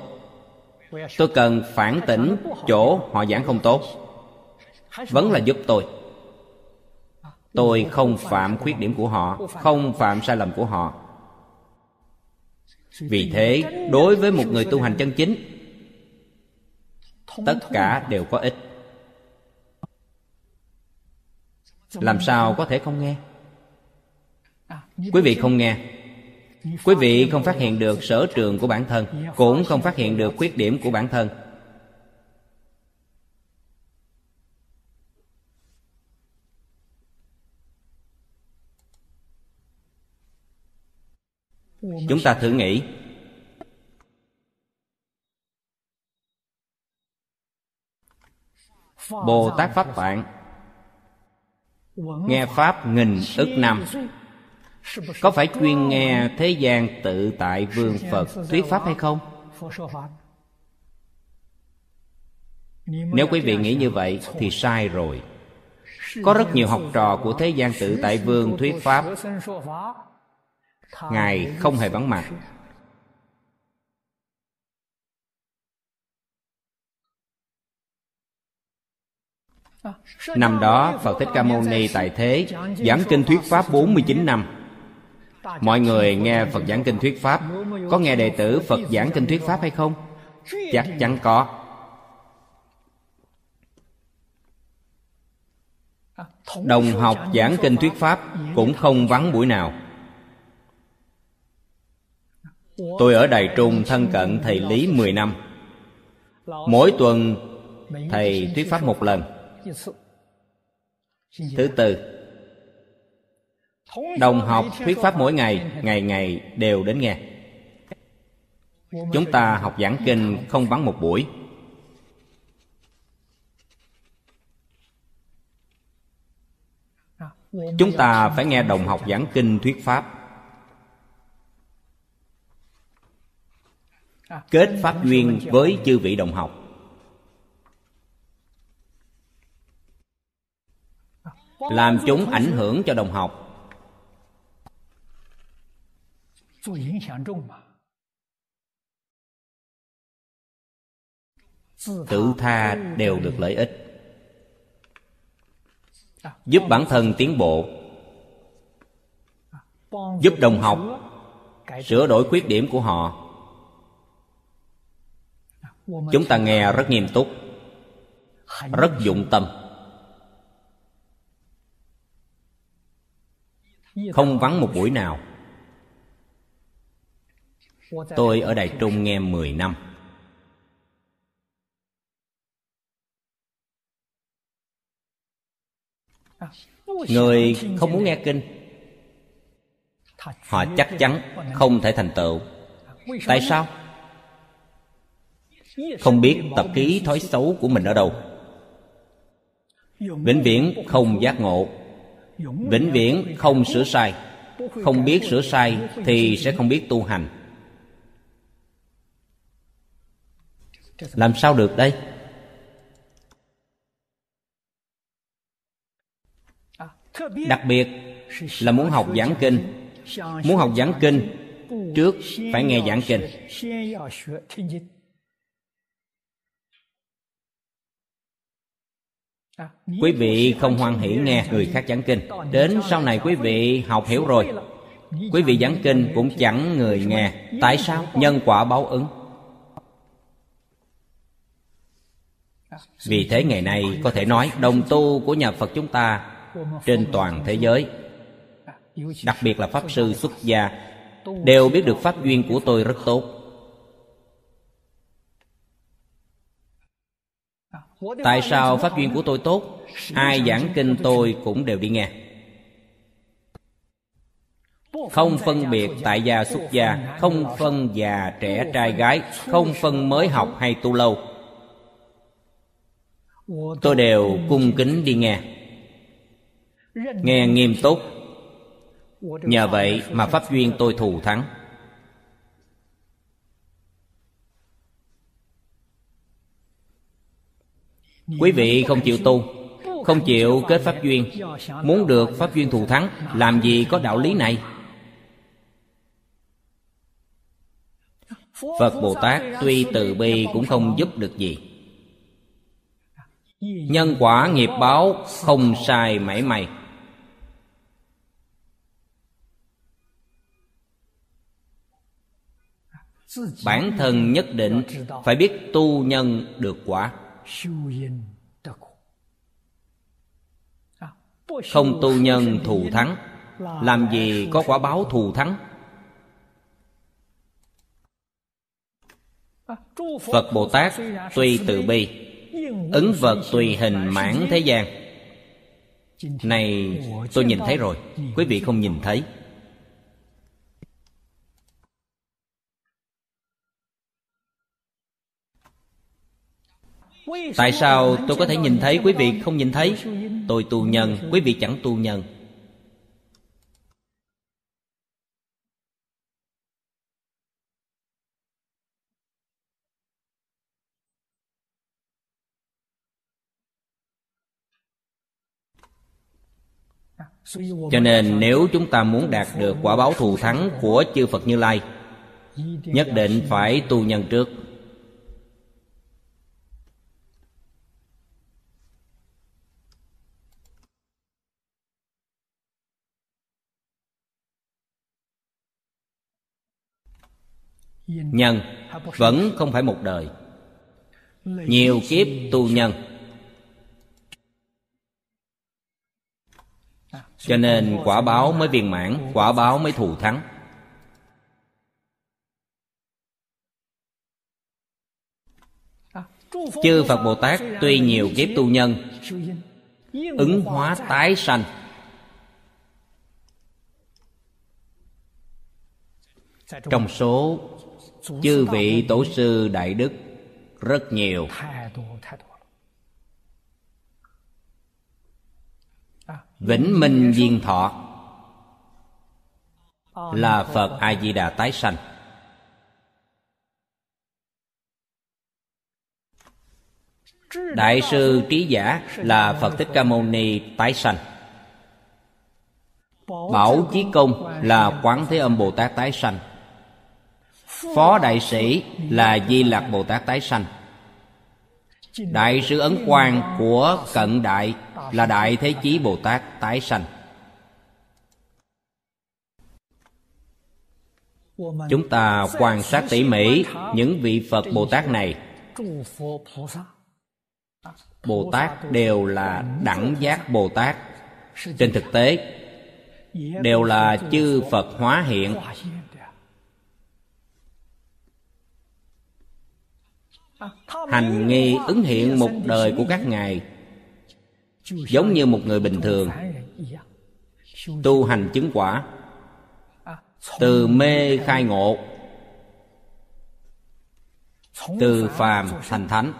Tôi cần phản tỉnh chỗ họ giảng không tốt. Vẫn là giúp tôi. Tôi không phạm khuyết điểm của họ, không phạm sai lầm của họ. Vì thế, đối với một người tu hành chân chính tất cả đều có ích. Làm sao có thể không nghe? Quý vị không nghe. Quý vị không phát hiện được sở trường của bản thân cũng không phát hiện được khuyết điểm của bản thân. Chúng ta thử nghĩ bồ tát pháp tạng nghe pháp nghìn ức năm. Có phải chuyên nghe thế gian tự tại vương phật thuyết pháp hay không? Nếu quý vị nghĩ như vậy thì sai rồi. Có rất nhiều học trò của thế gian tự tại vương thuyết pháp. Ngài không hề vắng mặt. Năm đó, Phật Thích Ca Mâu Ni tại thế, Giảng kinh thuyết Pháp 49 năm. Mọi người nghe Phật giảng kinh thuyết Pháp, Có nghe đệ tử Phật giảng kinh thuyết Pháp hay không? Chắc chắn có. Đồng học giảng kinh thuyết Pháp Cũng không vắng buổi nào. Tôi ở Đài Trung thân cận thầy Lý 10 năm. Mỗi tuần thầy thuyết pháp một lần. Thứ tư. Đồng học thuyết pháp mỗi ngày Ngày ngày đều đến nghe. Chúng ta học giảng kinh không vắng một buổi. Chúng ta phải nghe đồng học giảng kinh thuyết pháp. Kết pháp duyên với chư vị đồng học làm chúng ảnh hưởng cho đồng học. Tự tha đều được lợi ích. Giúp bản thân tiến bộ. Giúp đồng học sửa đổi khuyết điểm của họ. Chúng ta nghe rất nghiêm túc, rất dụng tâm. Không vắng một buổi nào. Tôi ở đài trung nghe 10 năm. Người không muốn nghe kinh. Họ chắc chắn không thể thành tựu. Tại sao? Không biết tập ký thói xấu của mình ở đâu. Vĩnh viễn không giác ngộ vĩnh viễn không sửa sai. Không biết sửa sai thì sẽ không biết tu hành. Làm sao được đây? Đặc biệt là muốn học giảng kinh. Muốn học giảng kinh, trước phải nghe giảng kinh. Quý vị không hoan hỷ nghe người khác giảng kinh. Đến sau này quý vị học hiểu rồi. Quý vị giảng kinh cũng chẳng người nghe. Tại sao? Nhân quả báo ứng. Vì thế ngày nay có thể nói đồng tu của nhà phật chúng ta trên toàn thế giới, đặc biệt là pháp sư xuất gia, đều biết được pháp duyên của tôi rất tốt. Tại sao pháp duyên của tôi tốt ai giảng kinh tôi cũng đều đi nghe. Không phân biệt tại gia xuất gia không phân già trẻ trai gái không phân mới học hay tu lâu. Tôi đều cung kính đi nghe. nghe nghiêm túc. Nhờ vậy mà pháp duyên tôi thù thắng quý vị không chịu tu, không chịu kết pháp duyên, muốn được pháp duyên thù thắng, làm gì có đạo lý này? Phật bồ tát tuy từ bi cũng không giúp được gì. Nhân quả nghiệp báo không sai mảy may. Bản thân nhất định phải biết tu nhân được quả không tu nhân thù thắng, làm gì có quả báo thù thắng? Phật bồ tát tuy từ bi, ứng vật tùy hình mãn thế gian. Này, tôi nhìn thấy rồi, quý vị không nhìn thấy. Tại sao tôi có thể nhìn thấy quý vị không nhìn thấy? Tôi tu nhân, quý vị chẳng tu nhân. Cho nên nếu chúng ta muốn đạt được quả báo thù thắng của chư phật như lai, nhất định phải tu nhân trước. Nhân vẫn không phải một đời. Nhiều kiếp tu nhân. Cho nên quả báo mới viên mãn, quả báo mới thù thắng. Chư phật bồ tát tuy nhiều kiếp tu nhân, ứng hóa tái sanh. Trong số chư vị tổ sư đại đức rất nhiều. vĩnh minh viên thọ là phật a di đà tái sanh đại sư trí giả là phật thích ca mâu ni tái sanh bảo chí công là quán thế âm bồ tát tái sanh phó đại sĩ là di lạc bồ tát tái sanh. Đại sư ấn quang của cận đại là đại thế chí bồ tát tái sanh. Chúng ta quan sát tỉ mỉ những vị phật bồ tát này. Bồ tát đều là đẳng giác bồ tát. Trên thực tế, đều là chư phật hóa hiện. Hành nghi ứng hiện một đời của các ngài, giống như một người bình thường. Tu hành chứng quả, từ mê khai ngộ, từ phàm thành thánh.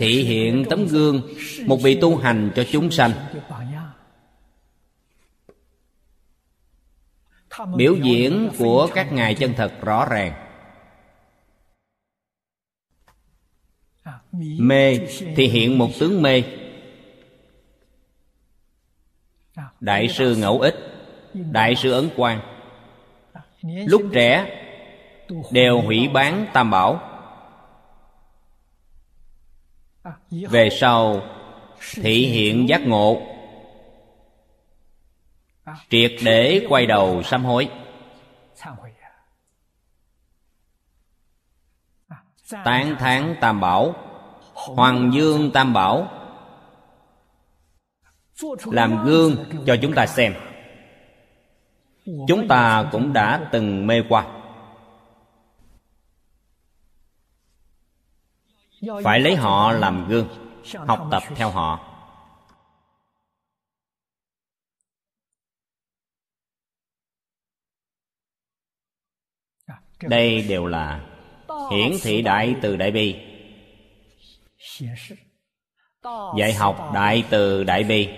Thị hiện tấm gương, một vị tu hành cho chúng sanh. Biểu diễn của các ngài chân thật rõ ràng. Mê thì hiện một tướng mê. Đại sư ngẫu ích đại sư ấn quang. Lúc trẻ đều hủy bán tam bảo. Về sau thị hiện giác ngộ triệt để quay đầu sám hối. Tán thán tam bảo. Hoàng dương tam bảo. Làm gương cho chúng ta xem. Chúng ta cũng đã từng mê qua. Phải lấy họ làm gương, học tập theo họ. Đây đều là hiển thị đại từ đại bi. Dạy học đại từ đại bi.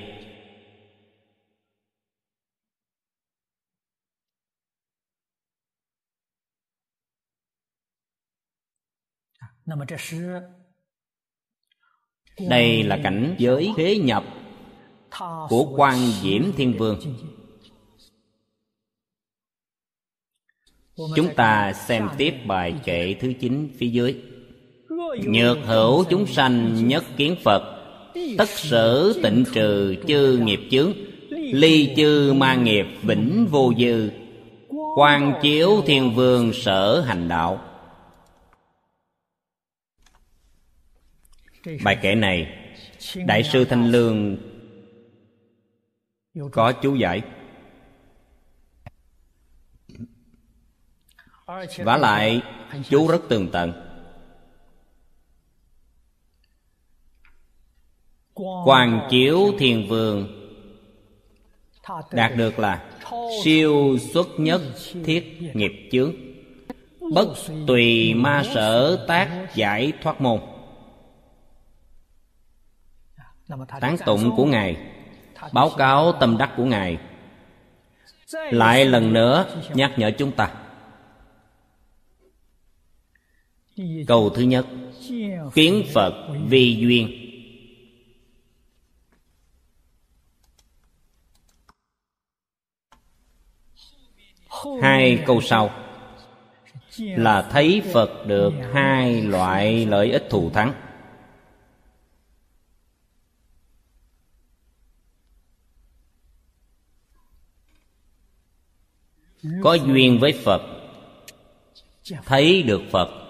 Đây là cảnh giới thế nhập của quan diễm thiên vương chúng ta xem tiếp bài kệ thứ 9 phía dưới. Nhược hữu chúng sanh nhất kiến phật tất sở tịnh trừ chư nghiệp chướng ly chư ma nghiệp vĩnh vô dư. Quan chiếu thiên vương sở hành đạo. Bài kệ này đại sư thanh lương có chú giải vả lại, chú rất tường tận. Quan chiếu thiền vườn, Đạt được là Siêu xuất nhất thiết nghiệp chướng. Bất tùy ma sở tác giải thoát môn. Tán tụng của Ngài, Báo cáo tâm đắc của Ngài. Lại lần nữa nhắc nhở chúng ta Câu thứ nhất, Kiến Phật vi duyên. Hai câu sau, là thấy phật được hai loại lợi ích thù thắng. Có duyên với phật, thấy được phật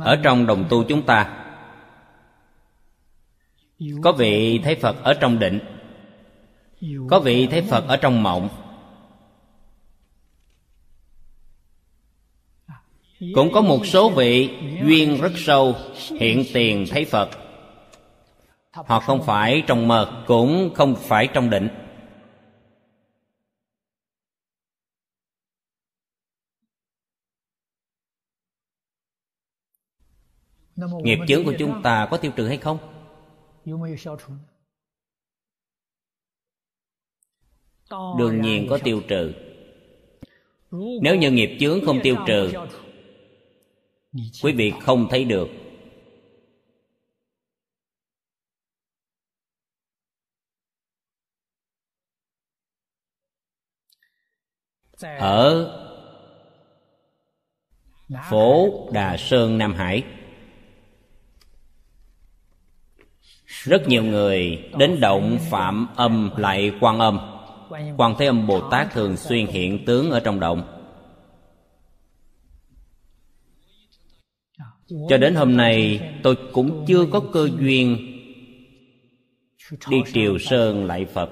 ở trong đồng tu chúng ta, có vị thấy phật ở trong định, có vị thấy phật ở trong mộng. Cũng có một số vị duyên rất sâu, hiện tiền thấy phật. Họ không phải trong mơ, cũng không phải trong định. Nghiệp chướng của chúng ta có tiêu trừ hay không? Đương nhiên có tiêu trừ. Nếu như nghiệp chướng không tiêu trừ quý vị không thấy được. Ở phố đà sơn nam hải rất nhiều người đến động phạm âm lại quan âm. Quan thế âm bồ tát thường xuyên hiện tướng ở trong động. Cho đến hôm nay, tôi cũng chưa có cơ duyên đi triều sơn lại phật.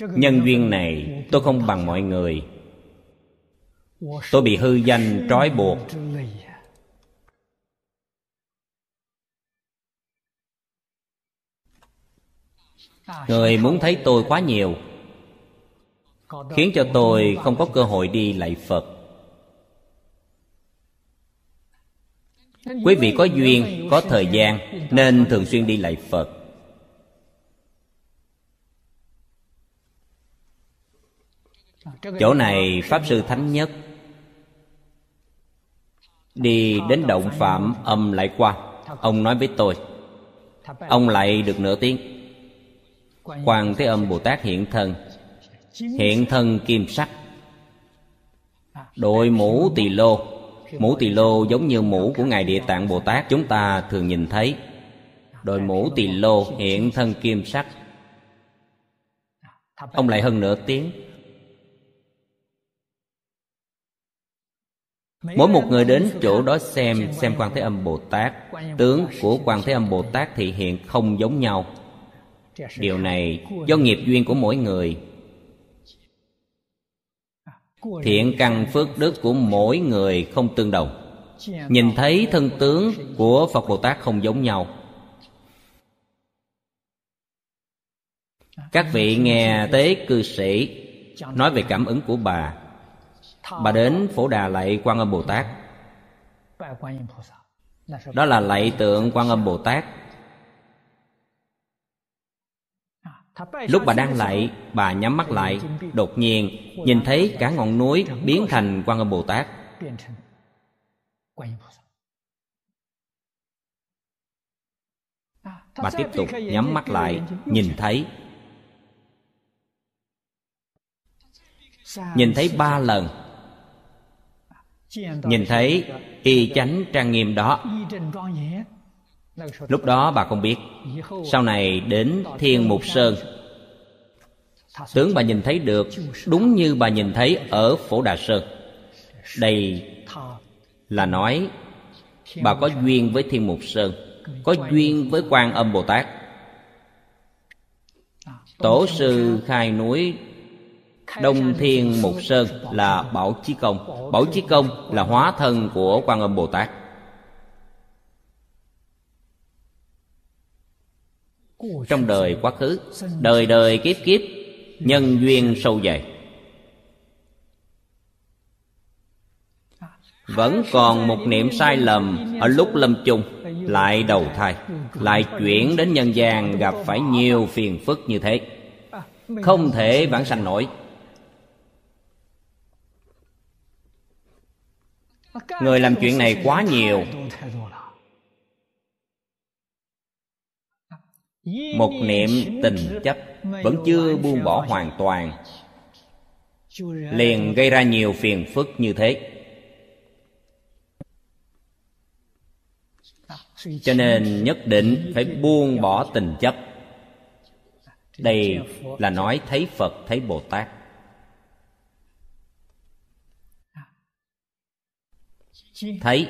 Nhân duyên này tôi không bằng mọi người tôi bị hư danh, trói buộc. Người muốn thấy tôi quá nhiều, khiến cho tôi không có cơ hội đi lạy phật. Quý vị có duyên, có thời gian, nên thường xuyên đi lạy phật. Chỗ này pháp sư thánh nhất đi đến động phạm âm lại qua. Ông nói với tôi, ông lại được nửa tiếng. Quan thế âm bồ tát hiện thân. Hiện thân kim sắc. Đội mũ tỳ lô. Mũ tỳ lô giống như mũ của ngài địa tạng bồ tát chúng ta thường nhìn thấy. Đội mũ tỳ lô hiện thân kim sắc. Ông lại hơn nửa tiếng. Mỗi một người đến chỗ đó xem xem quan thế âm bồ tát. Tướng của quan thế âm bồ tát thị hiện không giống nhau. Điều này do nghiệp duyên của mỗi người. Thiện căn phước đức của mỗi người không tương đồng. Nhìn thấy thân tướng của phật bồ tát không giống nhau. Các vị nghe tế cư sĩ nói về cảm ứng của bà bà đến phổ đà lạy quan âm bồ tát. Đó là lạy tượng quan âm bồ tát. Lúc bà đang lạy, bà nhắm mắt lại, đột nhiên nhìn thấy cả ngọn núi biến thành quan âm bồ tát. Bà tiếp tục nhắm mắt lại, nhìn thấy. Nhìn thấy ba lần nhìn thấy y chánh trang nghiêm đó. Lúc đó bà không biết. Sau này đến thiên mục sơn. Tướng bà nhìn thấy được, đúng như bà nhìn thấy ở phổ đà sơn. Đây là nói, bà có duyên với thiên mục sơn, có duyên với quan âm bồ tát. Tổ sư khai núi đông thiên mục sơn là bảo chí công. Bảo chí công là hóa thân của quan âm bồ tát trong đời quá khứ, đời đời kiếp kiếp, nhân duyên sâu dày. Vẫn còn một niệm sai lầm ở lúc lâm chung, lại đầu thai, lại chuyển đến nhân gian gặp phải nhiều phiền phức như thế. Không thể vãng sanh nổi. Người làm chuyện này quá nhiều. Một niệm tình chấp vẫn chưa buông bỏ hoàn toàn. Liền gây ra nhiều phiền phức như thế. Cho nên nhất định phải buông bỏ tình chấp. Đây là nói thấy phật, thấy bồ tát. Thấy.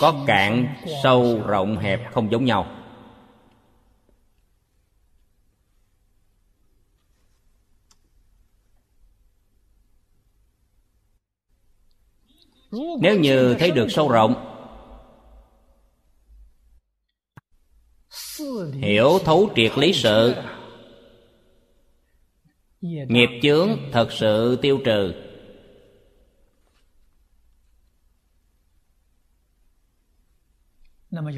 Có cạn sâu rộng hẹp không giống nhau. Nếu như thấy được sâu rộng, hiểu thấu triệt lý sự. Nghiệp chướng thật sự tiêu trừ.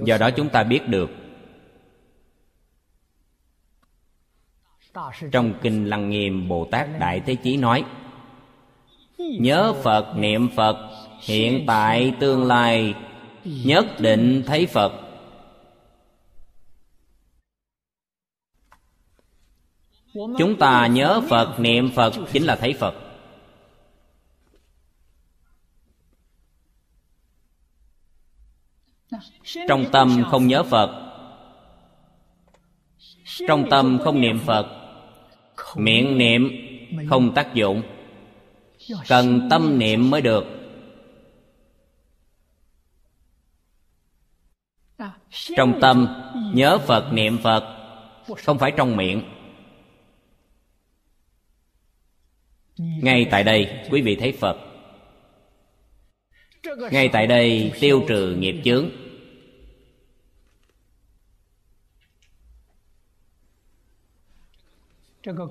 Do đó chúng ta biết được trong kinh lăng nghiêm bồ tát đại thế chí nói nhớ phật niệm phật hiện tại tương lai nhất định thấy phật. Chúng ta nhớ phật niệm phật chính là thấy phật trong tâm không nhớ phật. Trong tâm không niệm phật. Miệng niệm không tác dụng. Cần tâm niệm mới được. Trong tâm nhớ phật, niệm phật, không phải trong miệng. Ngay tại đây, quý vị thấy phật ngay tại đây tiêu trừ nghiệp chướng.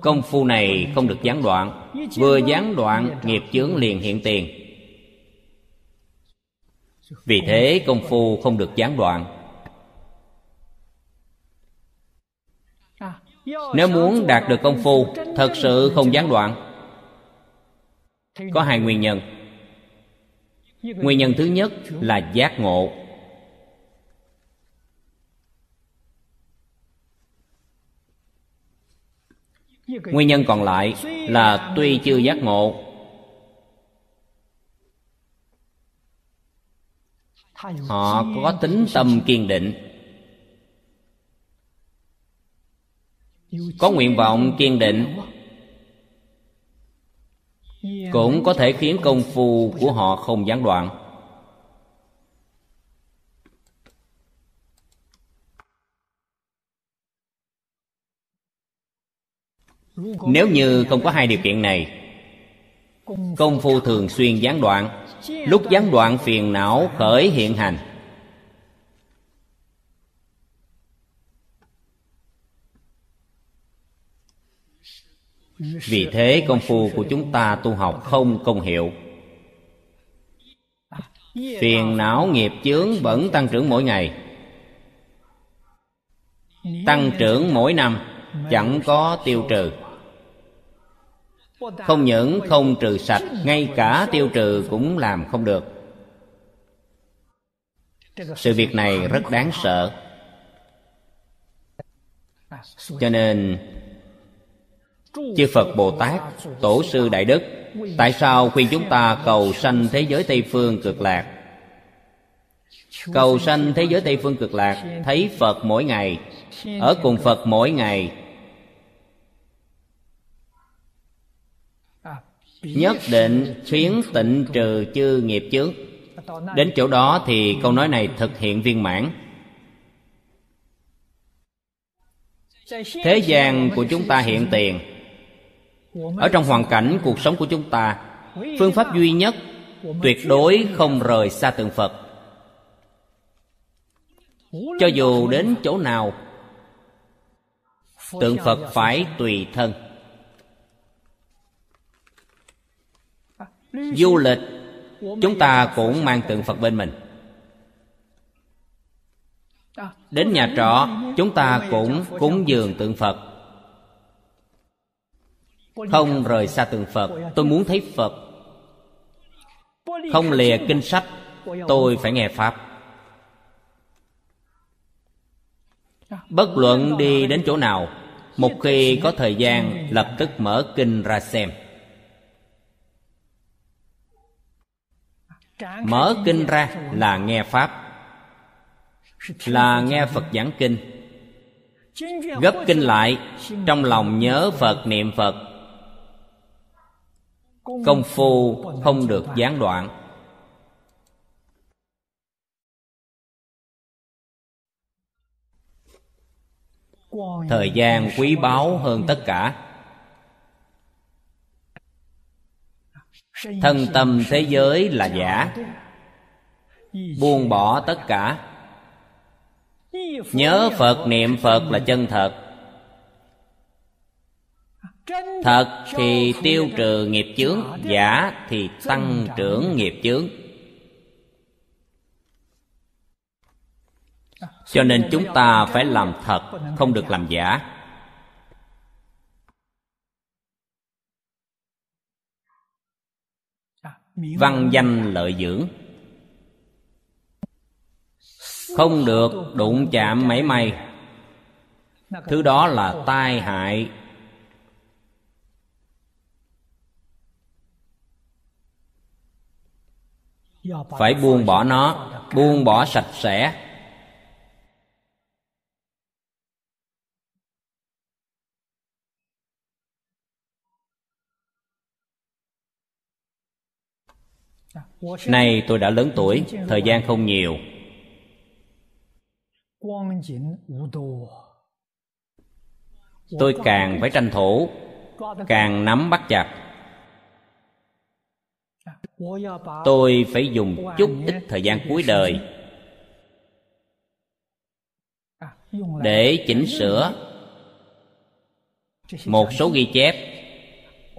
Công phu này không được gián đoạn. Vừa gián đoạn, nghiệp chướng liền hiện tiền. Vì thế công phu không được gián đoạn. Nếu muốn đạt được công phu, thật sự không gián đoạn. Có hai nguyên nhân nguyên nhân thứ nhất là giác ngộ. Nguyên nhân còn lại là tuy chưa giác ngộ. Họ có tính tâm kiên định. Có nguyện vọng kiên định cũng có thể khiến công phu của họ không gián đoạn. Nếu như không có hai điều kiện này, công phu thường xuyên gián đoạn. Lúc gián đoạn, phiền não khởi hiện hành. Vì thế công phu của chúng ta tu học không công hiệu. Phiền não nghiệp chướng vẫn tăng trưởng mỗi ngày. Tăng trưởng mỗi năm, chẳng có tiêu trừ. Không những không trừ sạch, ngay cả tiêu trừ cũng làm không được. Sự việc này rất đáng sợ. Cho nên chư phật bồ tát, tổ sư đại đức, tại sao khuyên chúng ta cầu sanh thế giới tây phương cực lạc? Cầu sanh thế giới tây phương cực lạc, thấy phật mỗi ngày, ở cùng phật mỗi ngày. Nhất định phiến tịnh trừ chư nghiệp Trước đến chỗ đó thì câu nói này thực hiện viên mãn. Thế gian của chúng ta hiện tiền ở trong hoàn cảnh cuộc sống của chúng ta, phương pháp duy nhất tuyệt đối không rời xa tượng phật. Cho dù đến chỗ nào, tượng phật phải tùy thân. Du lịch, chúng ta cũng mang tượng phật bên mình. Đến nhà trọ, chúng ta cũng cúng dường tượng phật không rời xa tượng phật, tôi muốn thấy phật. Không lìa kinh sách, tôi phải nghe pháp. Bất luận đi đến chỗ nào, một khi có thời gian, lập tức mở kinh ra xem. Mở kinh ra là nghe pháp, là nghe phật giảng kinh. Gấp kinh lại, trong lòng nhớ phật, niệm phật công phu không được gián đoạn. Thời gian quý báu hơn tất cả. Thân tâm thế giới là giả. Buông bỏ tất cả. Nhớ phật niệm phật là chân thật thật thì tiêu trừ nghiệp chướng, giả thì tăng trưởng nghiệp chướng. Cho nên chúng ta phải làm thật, không được làm giả. Văn danh lợi dưỡng. Không được đụng chạm mảy may. Thứ đó là tai hại phải buông bỏ nó, buông bỏ sạch sẽ. Nay tôi đã lớn tuổi, thời gian không nhiều. Tôi càng phải tranh thủ, càng nắm bắt chặt tôi phải dùng chút ít thời gian cuối đời để chỉnh sửa một số ghi chép,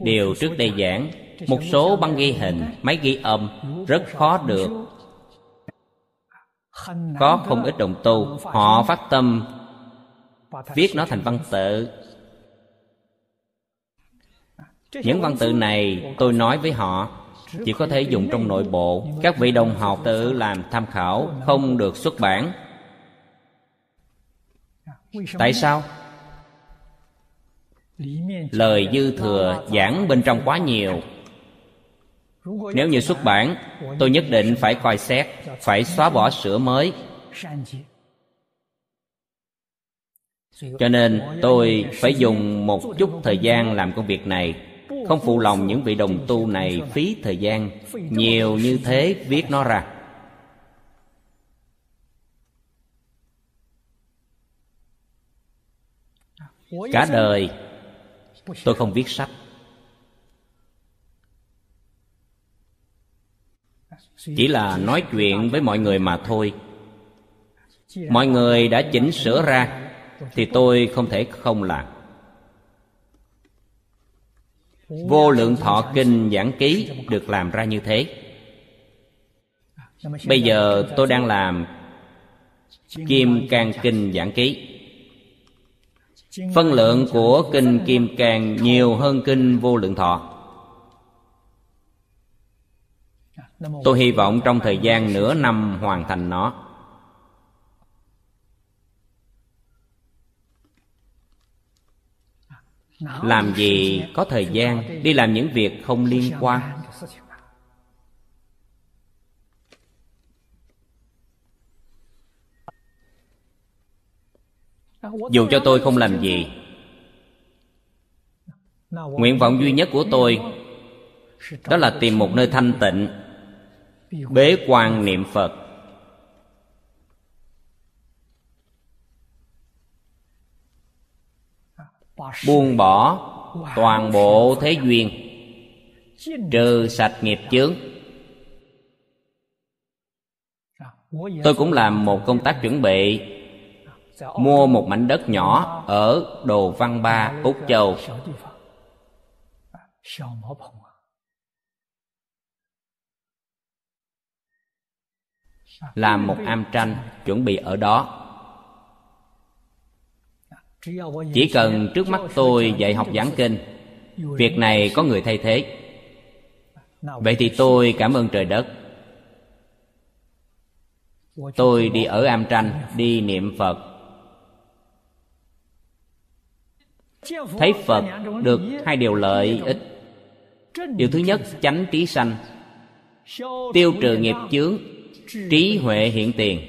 điều trước đây giảng. Một số băng ghi hình, máy ghi âm rất khó được. Có không ít đồng tu, họ phát tâm viết nó thành văn tự. Những văn tự này tôi nói với họ chỉ có thể dùng trong nội bộ. Các vị đồng học tự làm tham khảo, không được xuất bản. Tại sao? Lời dư thừa giảng bên trong quá nhiều. Nếu như xuất bản, tôi nhất định phải coi xét, phải xóa bỏ sửa mới. Cho nên tôi phải dùng một chút thời gian làm công việc này không phụ lòng những vị đồng tu này phí thời gian, nhiều như thế viết nó ra. Cả đời, tôi không viết sách. Chỉ là nói chuyện với mọi người mà thôi. Mọi người đã chỉnh sửa ra, thì tôi không thể không làm vô lượng thọ kinh giảng ký được làm ra như thế. Bây giờ tôi đang làm kim cang kinh giảng ký. Phân lượng của kinh kim cang nhiều hơn kinh vô lượng thọ. Tôi hy vọng trong thời gian nửa năm hoàn thành nó làm gì có thời gian đi làm những việc không liên quan? Dù cho tôi không làm gì, nguyện vọng duy nhất của tôi đó là tìm một nơi thanh tịnh, bế quan niệm phật. Buông bỏ toàn bộ thế duyên, trừ sạch nghiệp chướng. Tôi cũng làm một công tác chuẩn bị, mua một mảnh đất nhỏ ở đồ văn ba, úc châu. Làm một am tranh chuẩn bị ở đó chỉ cần trước mắt tôi dạy học giảng kinh, việc này có người thay thế. Vậy thì tôi cảm ơn trời đất. Tôi đi ở am tranh đi niệm phật. Thấy phật được hai điều lợi ích. Điều thứ nhất, chánh trí sanh. Tiêu trừ nghiệp chướng, trí huệ hiện tiền.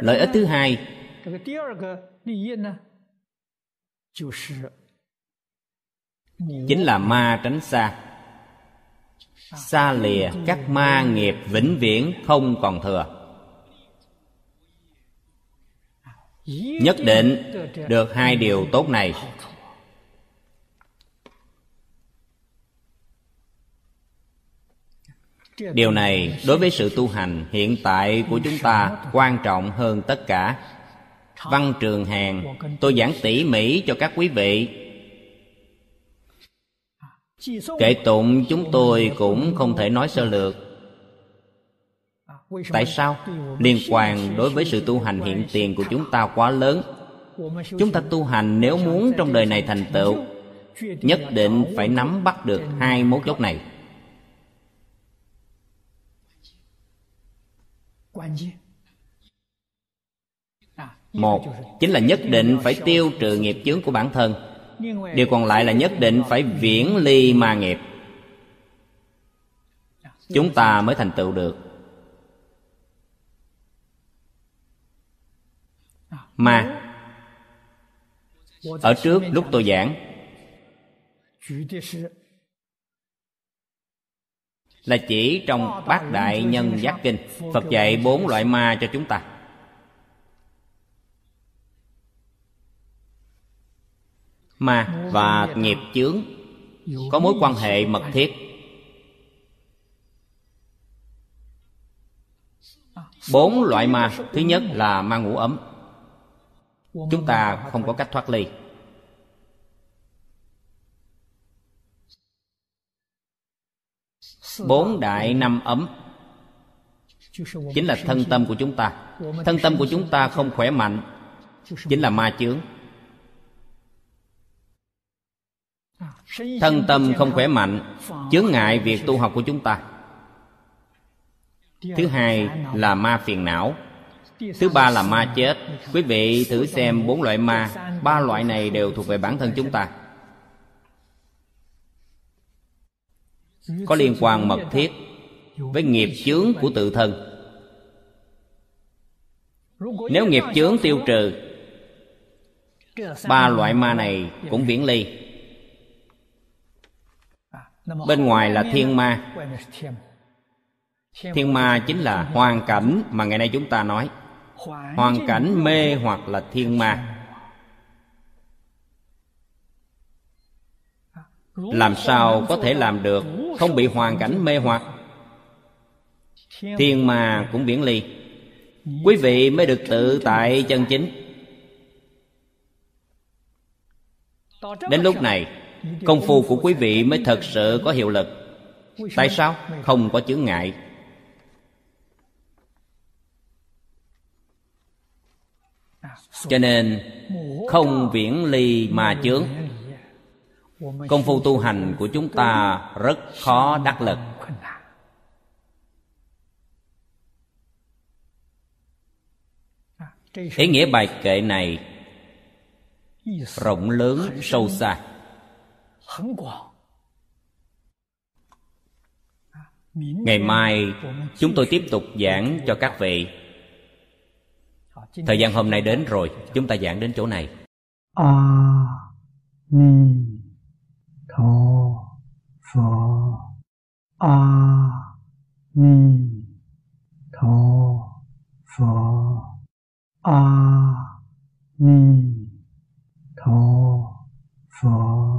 Lợi ích thứ hai chính là ma tránh xa. Xa lìa các ma nghiệp vĩnh viễn không còn thừa. Nhất định được hai điều tốt này. Điều này đối với sự tu hành hiện tại của chúng ta quan trọng hơn tất cả văn trường hàng tôi giảng tỉ mỉ cho các quý vị. Kệ tụng chúng tôi cũng không thể nói sơ lược. Tại sao? Liên quan đối với sự tu hành hiện tiền của chúng ta quá lớn. Chúng ta tu hành nếu muốn trong đời này thành tựu, nhất định phải nắm bắt được hai mấu chốt này một, chính là nhất định phải tiêu trừ nghiệp chướng của bản thân. Điều còn lại là nhất định phải viễn ly ma nghiệp. Chúng ta mới thành tựu được. Ma, ở trước lúc tôi giảng, là chỉ trong bát đại nhân giác kinh, phật dạy bốn loại ma cho chúng ta. Ma và nghiệp chướng. Có mối quan hệ mật thiết. Bốn loại ma. Thứ nhất là ma ngủ ấm. Chúng ta không có cách thoát ly. Bốn đại năm ấm. Chính là thân tâm của chúng ta. Thân tâm của chúng ta không khỏe mạnh. Chính là ma chướng. Thân tâm không khỏe mạnh, chướng ngại việc tu học của chúng ta. Thứ hai là ma phiền não. Thứ ba là ma chết. Quý vị thử xem bốn loại ma, ba loại này đều thuộc về bản thân chúng ta. Có liên quan mật thiết với nghiệp chướng của tự thân. Nếu nghiệp chướng tiêu trừ, ba loại ma này cũng viễn ly bên ngoài là thiên ma thiên ma chính là hoàn cảnh mà ngày nay chúng ta nói hoàn cảnh mê hoặc là thiên ma làm sao có thể làm được không bị hoàn cảnh mê hoặc thiên ma cũng viễn ly quý vị mới được tự tại chân chính đến lúc này công phu của quý vị mới thật sự có hiệu lực. Tại sao? Không có chướng ngại. Cho nên, không viễn ly mà chướng. Công phu tu hành của chúng ta rất khó đắc lực. Ý nghĩa bài kệ này rộng lớn sâu xa ngày mai chúng tôi tiếp tục giảng cho các vị。thời gian hôm nay đến rồi chúng ta giảng đến chỗ này。a ni tho pho a ni tho pho a ni tho pho